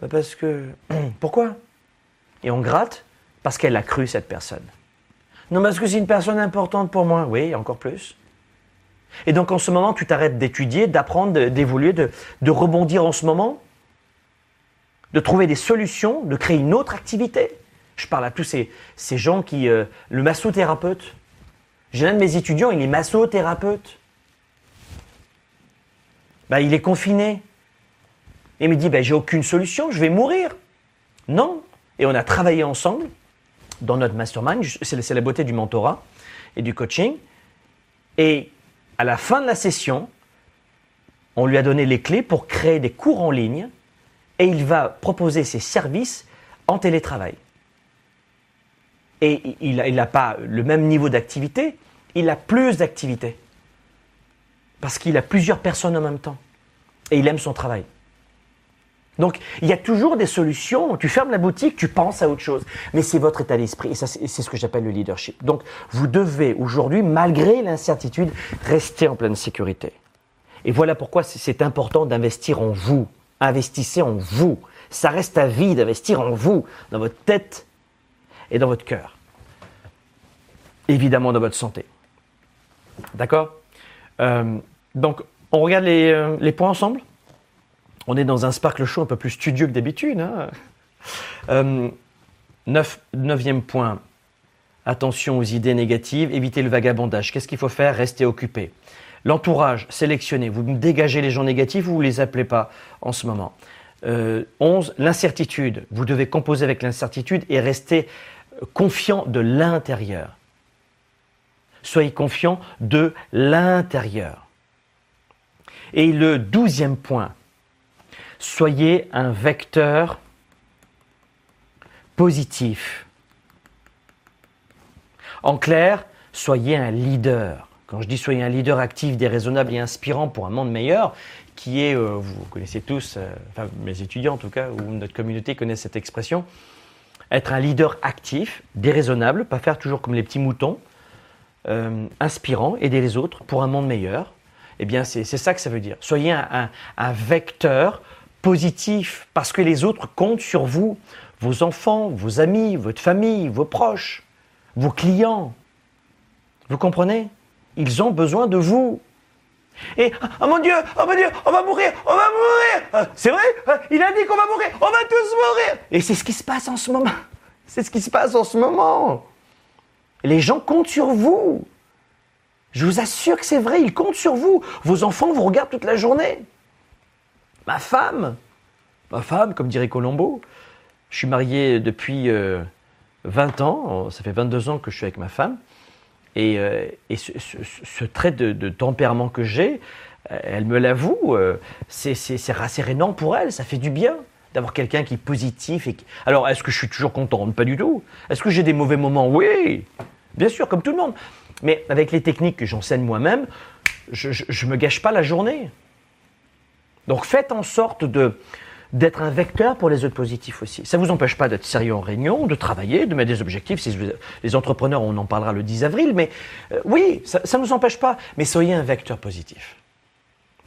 Ben, Parce que. Pourquoi? Et on gratte parce qu'elle a cru, cette personne. Non, parce que c'est une personne importante pour moi. Oui, encore plus. Et donc, en ce moment, tu t'arrêtes d'étudier, d'apprendre, d'évoluer, de, de rebondir en ce moment, de trouver des solutions, de créer une autre activité? Je parle à tous ces, ces gens qui. Euh, le massothérapeute. J'ai un de mes étudiants, il est massothérapeute bah, il est confiné. Et il me dit, bah, j'ai aucune solution, je vais mourir. Non. Et on a travaillé ensemble dans notre mastermind, c'est la beauté du mentorat et du coaching. Et à la fin de la session, on lui a donné les clés pour créer des cours en ligne et il va proposer ses services en télétravail. Et il n'a pas le même niveau d'activité, il a plus d'activité. Parce qu'il a plusieurs personnes en même temps. Et il aime son travail. Donc, il y a toujours des solutions. Tu fermes la boutique, tu penses à autre chose. Mais c'est votre état d'esprit. Et c'est ce que j'appelle le leadership. Donc, vous devez aujourd'hui, malgré l'incertitude, rester en pleine sécurité. Et voilà pourquoi c'est important d'investir en vous. Investissez en vous. Ça reste à vie d'investir en vous, dans votre tête et dans votre cœur. Évidemment, dans votre santé. D'accord? Euh, donc, on regarde les, euh, les, points ensemble. On est dans un Sparkle Show un peu plus studieux que d'habitude. Hein euh, neuf, neuvième point. Attention aux idées négatives, évitez le vagabondage. Qu'est-ce qu'il faut faire? Rester occupé. L'entourage, sélectionnez. Vous dégagez les gens négatifs ou vous ne les appelez pas en ce moment. Euh, 11. L'incertitude. Vous devez composer avec l'incertitude et rester confiant de l'intérieur. Soyez confiant de l'intérieur. Et le douzième point, soyez un vecteur positif. En clair, soyez un leader. Quand je dis soyez un leader actif, déraisonnable et inspirant pour un monde meilleur, qui est, euh, vous connaissez tous, euh, enfin mes étudiants en tout cas, ou notre communauté connaît cette expression, être un leader actif, déraisonnable, pas faire toujours comme les petits moutons, euh, inspirant, aider les autres pour un monde meilleur. Eh bien, c'est ça que ça veut dire. Soyez un, un, vecteur positif parce que les autres comptent sur vous, vos enfants, vos amis, votre famille, vos proches, vos clients. Vous comprenez? Ils ont besoin de vous. Et oh mon Dieu, oh mon Dieu, on va mourir, on va mourir. Ah, c'est vrai? Ah, Il a dit qu'on va mourir, on va tous mourir. Et c'est ce qui se passe en ce moment. C'est ce qui se passe en ce moment. Les gens comptent sur vous. Je vous assure que c'est vrai, ils comptent sur vous. Vos enfants vous regardent toute la journée. Ma femme, ma femme, comme dirait Colombo. Je suis marié depuis 20 ans, ça fait 22 ans que je suis avec ma femme. Et, ce, trait de, tempérament que j'ai, elle me l'avoue, c'est rassérénant pour elle, ça fait du bien d'avoir quelqu'un qui est positif. Et Alors, est-ce que je suis toujours content? Pas du tout. Est-ce que j'ai des mauvais moments? Oui, bien sûr, comme tout le monde. Mais avec les techniques que j'enseigne moi-même, je ne me gâche pas la journée. Donc faites en sorte de, d'être un vecteur pour les autres positifs aussi. Ça ne vous empêche pas d'être sérieux en réunion, de travailler, de mettre des objectifs. Si les entrepreneurs, on en parlera le 10 avril, mais euh, oui, ça ne nous empêche pas, mais soyez un vecteur positif.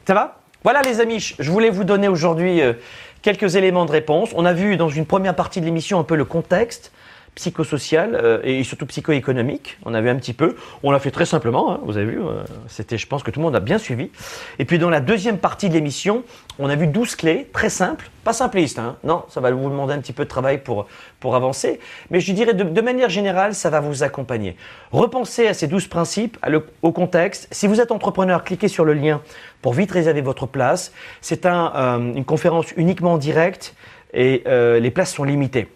Ça va? Voilà les amis, je voulais vous donner aujourd'hui euh, quelques éléments de réponse. On a vu dans une première partie de l'émission un peu le contexte, psychosocial euh, et surtout psycho-économique. On a vu un petit peu. On l'a fait très simplement, hein, vous avez vu. Euh, c'était, je pense que tout le monde a bien suivi. Et puis dans la deuxième partie de l'émission, on a vu 12 clés, très simples, pas simplistes. Hein. non, ça va vous demander un petit peu de travail pour, pour avancer. Mais je dirais de, manière générale, ça va vous accompagner. Repensez à ces 12 principes, au contexte. Si vous êtes entrepreneur, cliquez sur le lien pour vite réserver votre place. C'est euh, une conférence uniquement en direct et les places sont limitées.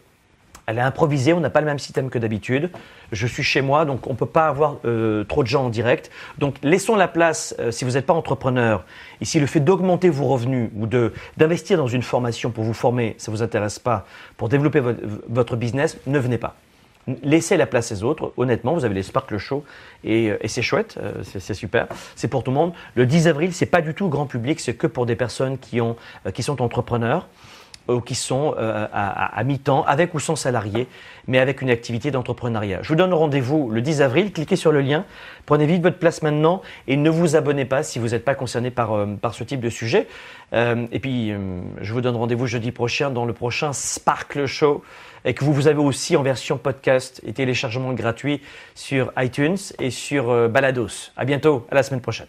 Elle est improvisée, on n'a pas le même système que d'habitude. Je suis chez moi, donc on ne peut pas avoir euh, trop de gens en direct. Donc laissons la place, euh, si vous n'êtes pas entrepreneur, ici le fait d'augmenter vos revenus ou d'investir dans une formation pour vous former, ça ne vous intéresse pas, pour développer votre business, ne venez pas. Laissez la place aux autres. Honnêtement, vous avez les Sparkle Show et, euh, et c'est chouette, c'est super. C'est pour tout le monde. Le 10 avril, c'est pas du tout grand public, c'est que pour des personnes qui, ont, qui sont entrepreneurs ou qui sont euh, à, mi-temps, avec ou sans salarié, mais avec une activité d'entrepreneuriat. Je vous donne rendez-vous le 10 avril. Cliquez sur le lien, prenez vite votre place maintenant et ne vous abonnez pas si vous n'êtes pas concerné par, euh, par ce type de sujet. Euh, et puis, je vous donne rendez-vous jeudi prochain dans le prochain Sparkle Show et que vous, vous avez aussi en version podcast et téléchargement gratuit sur iTunes et sur Balados. À bientôt, à la semaine prochaine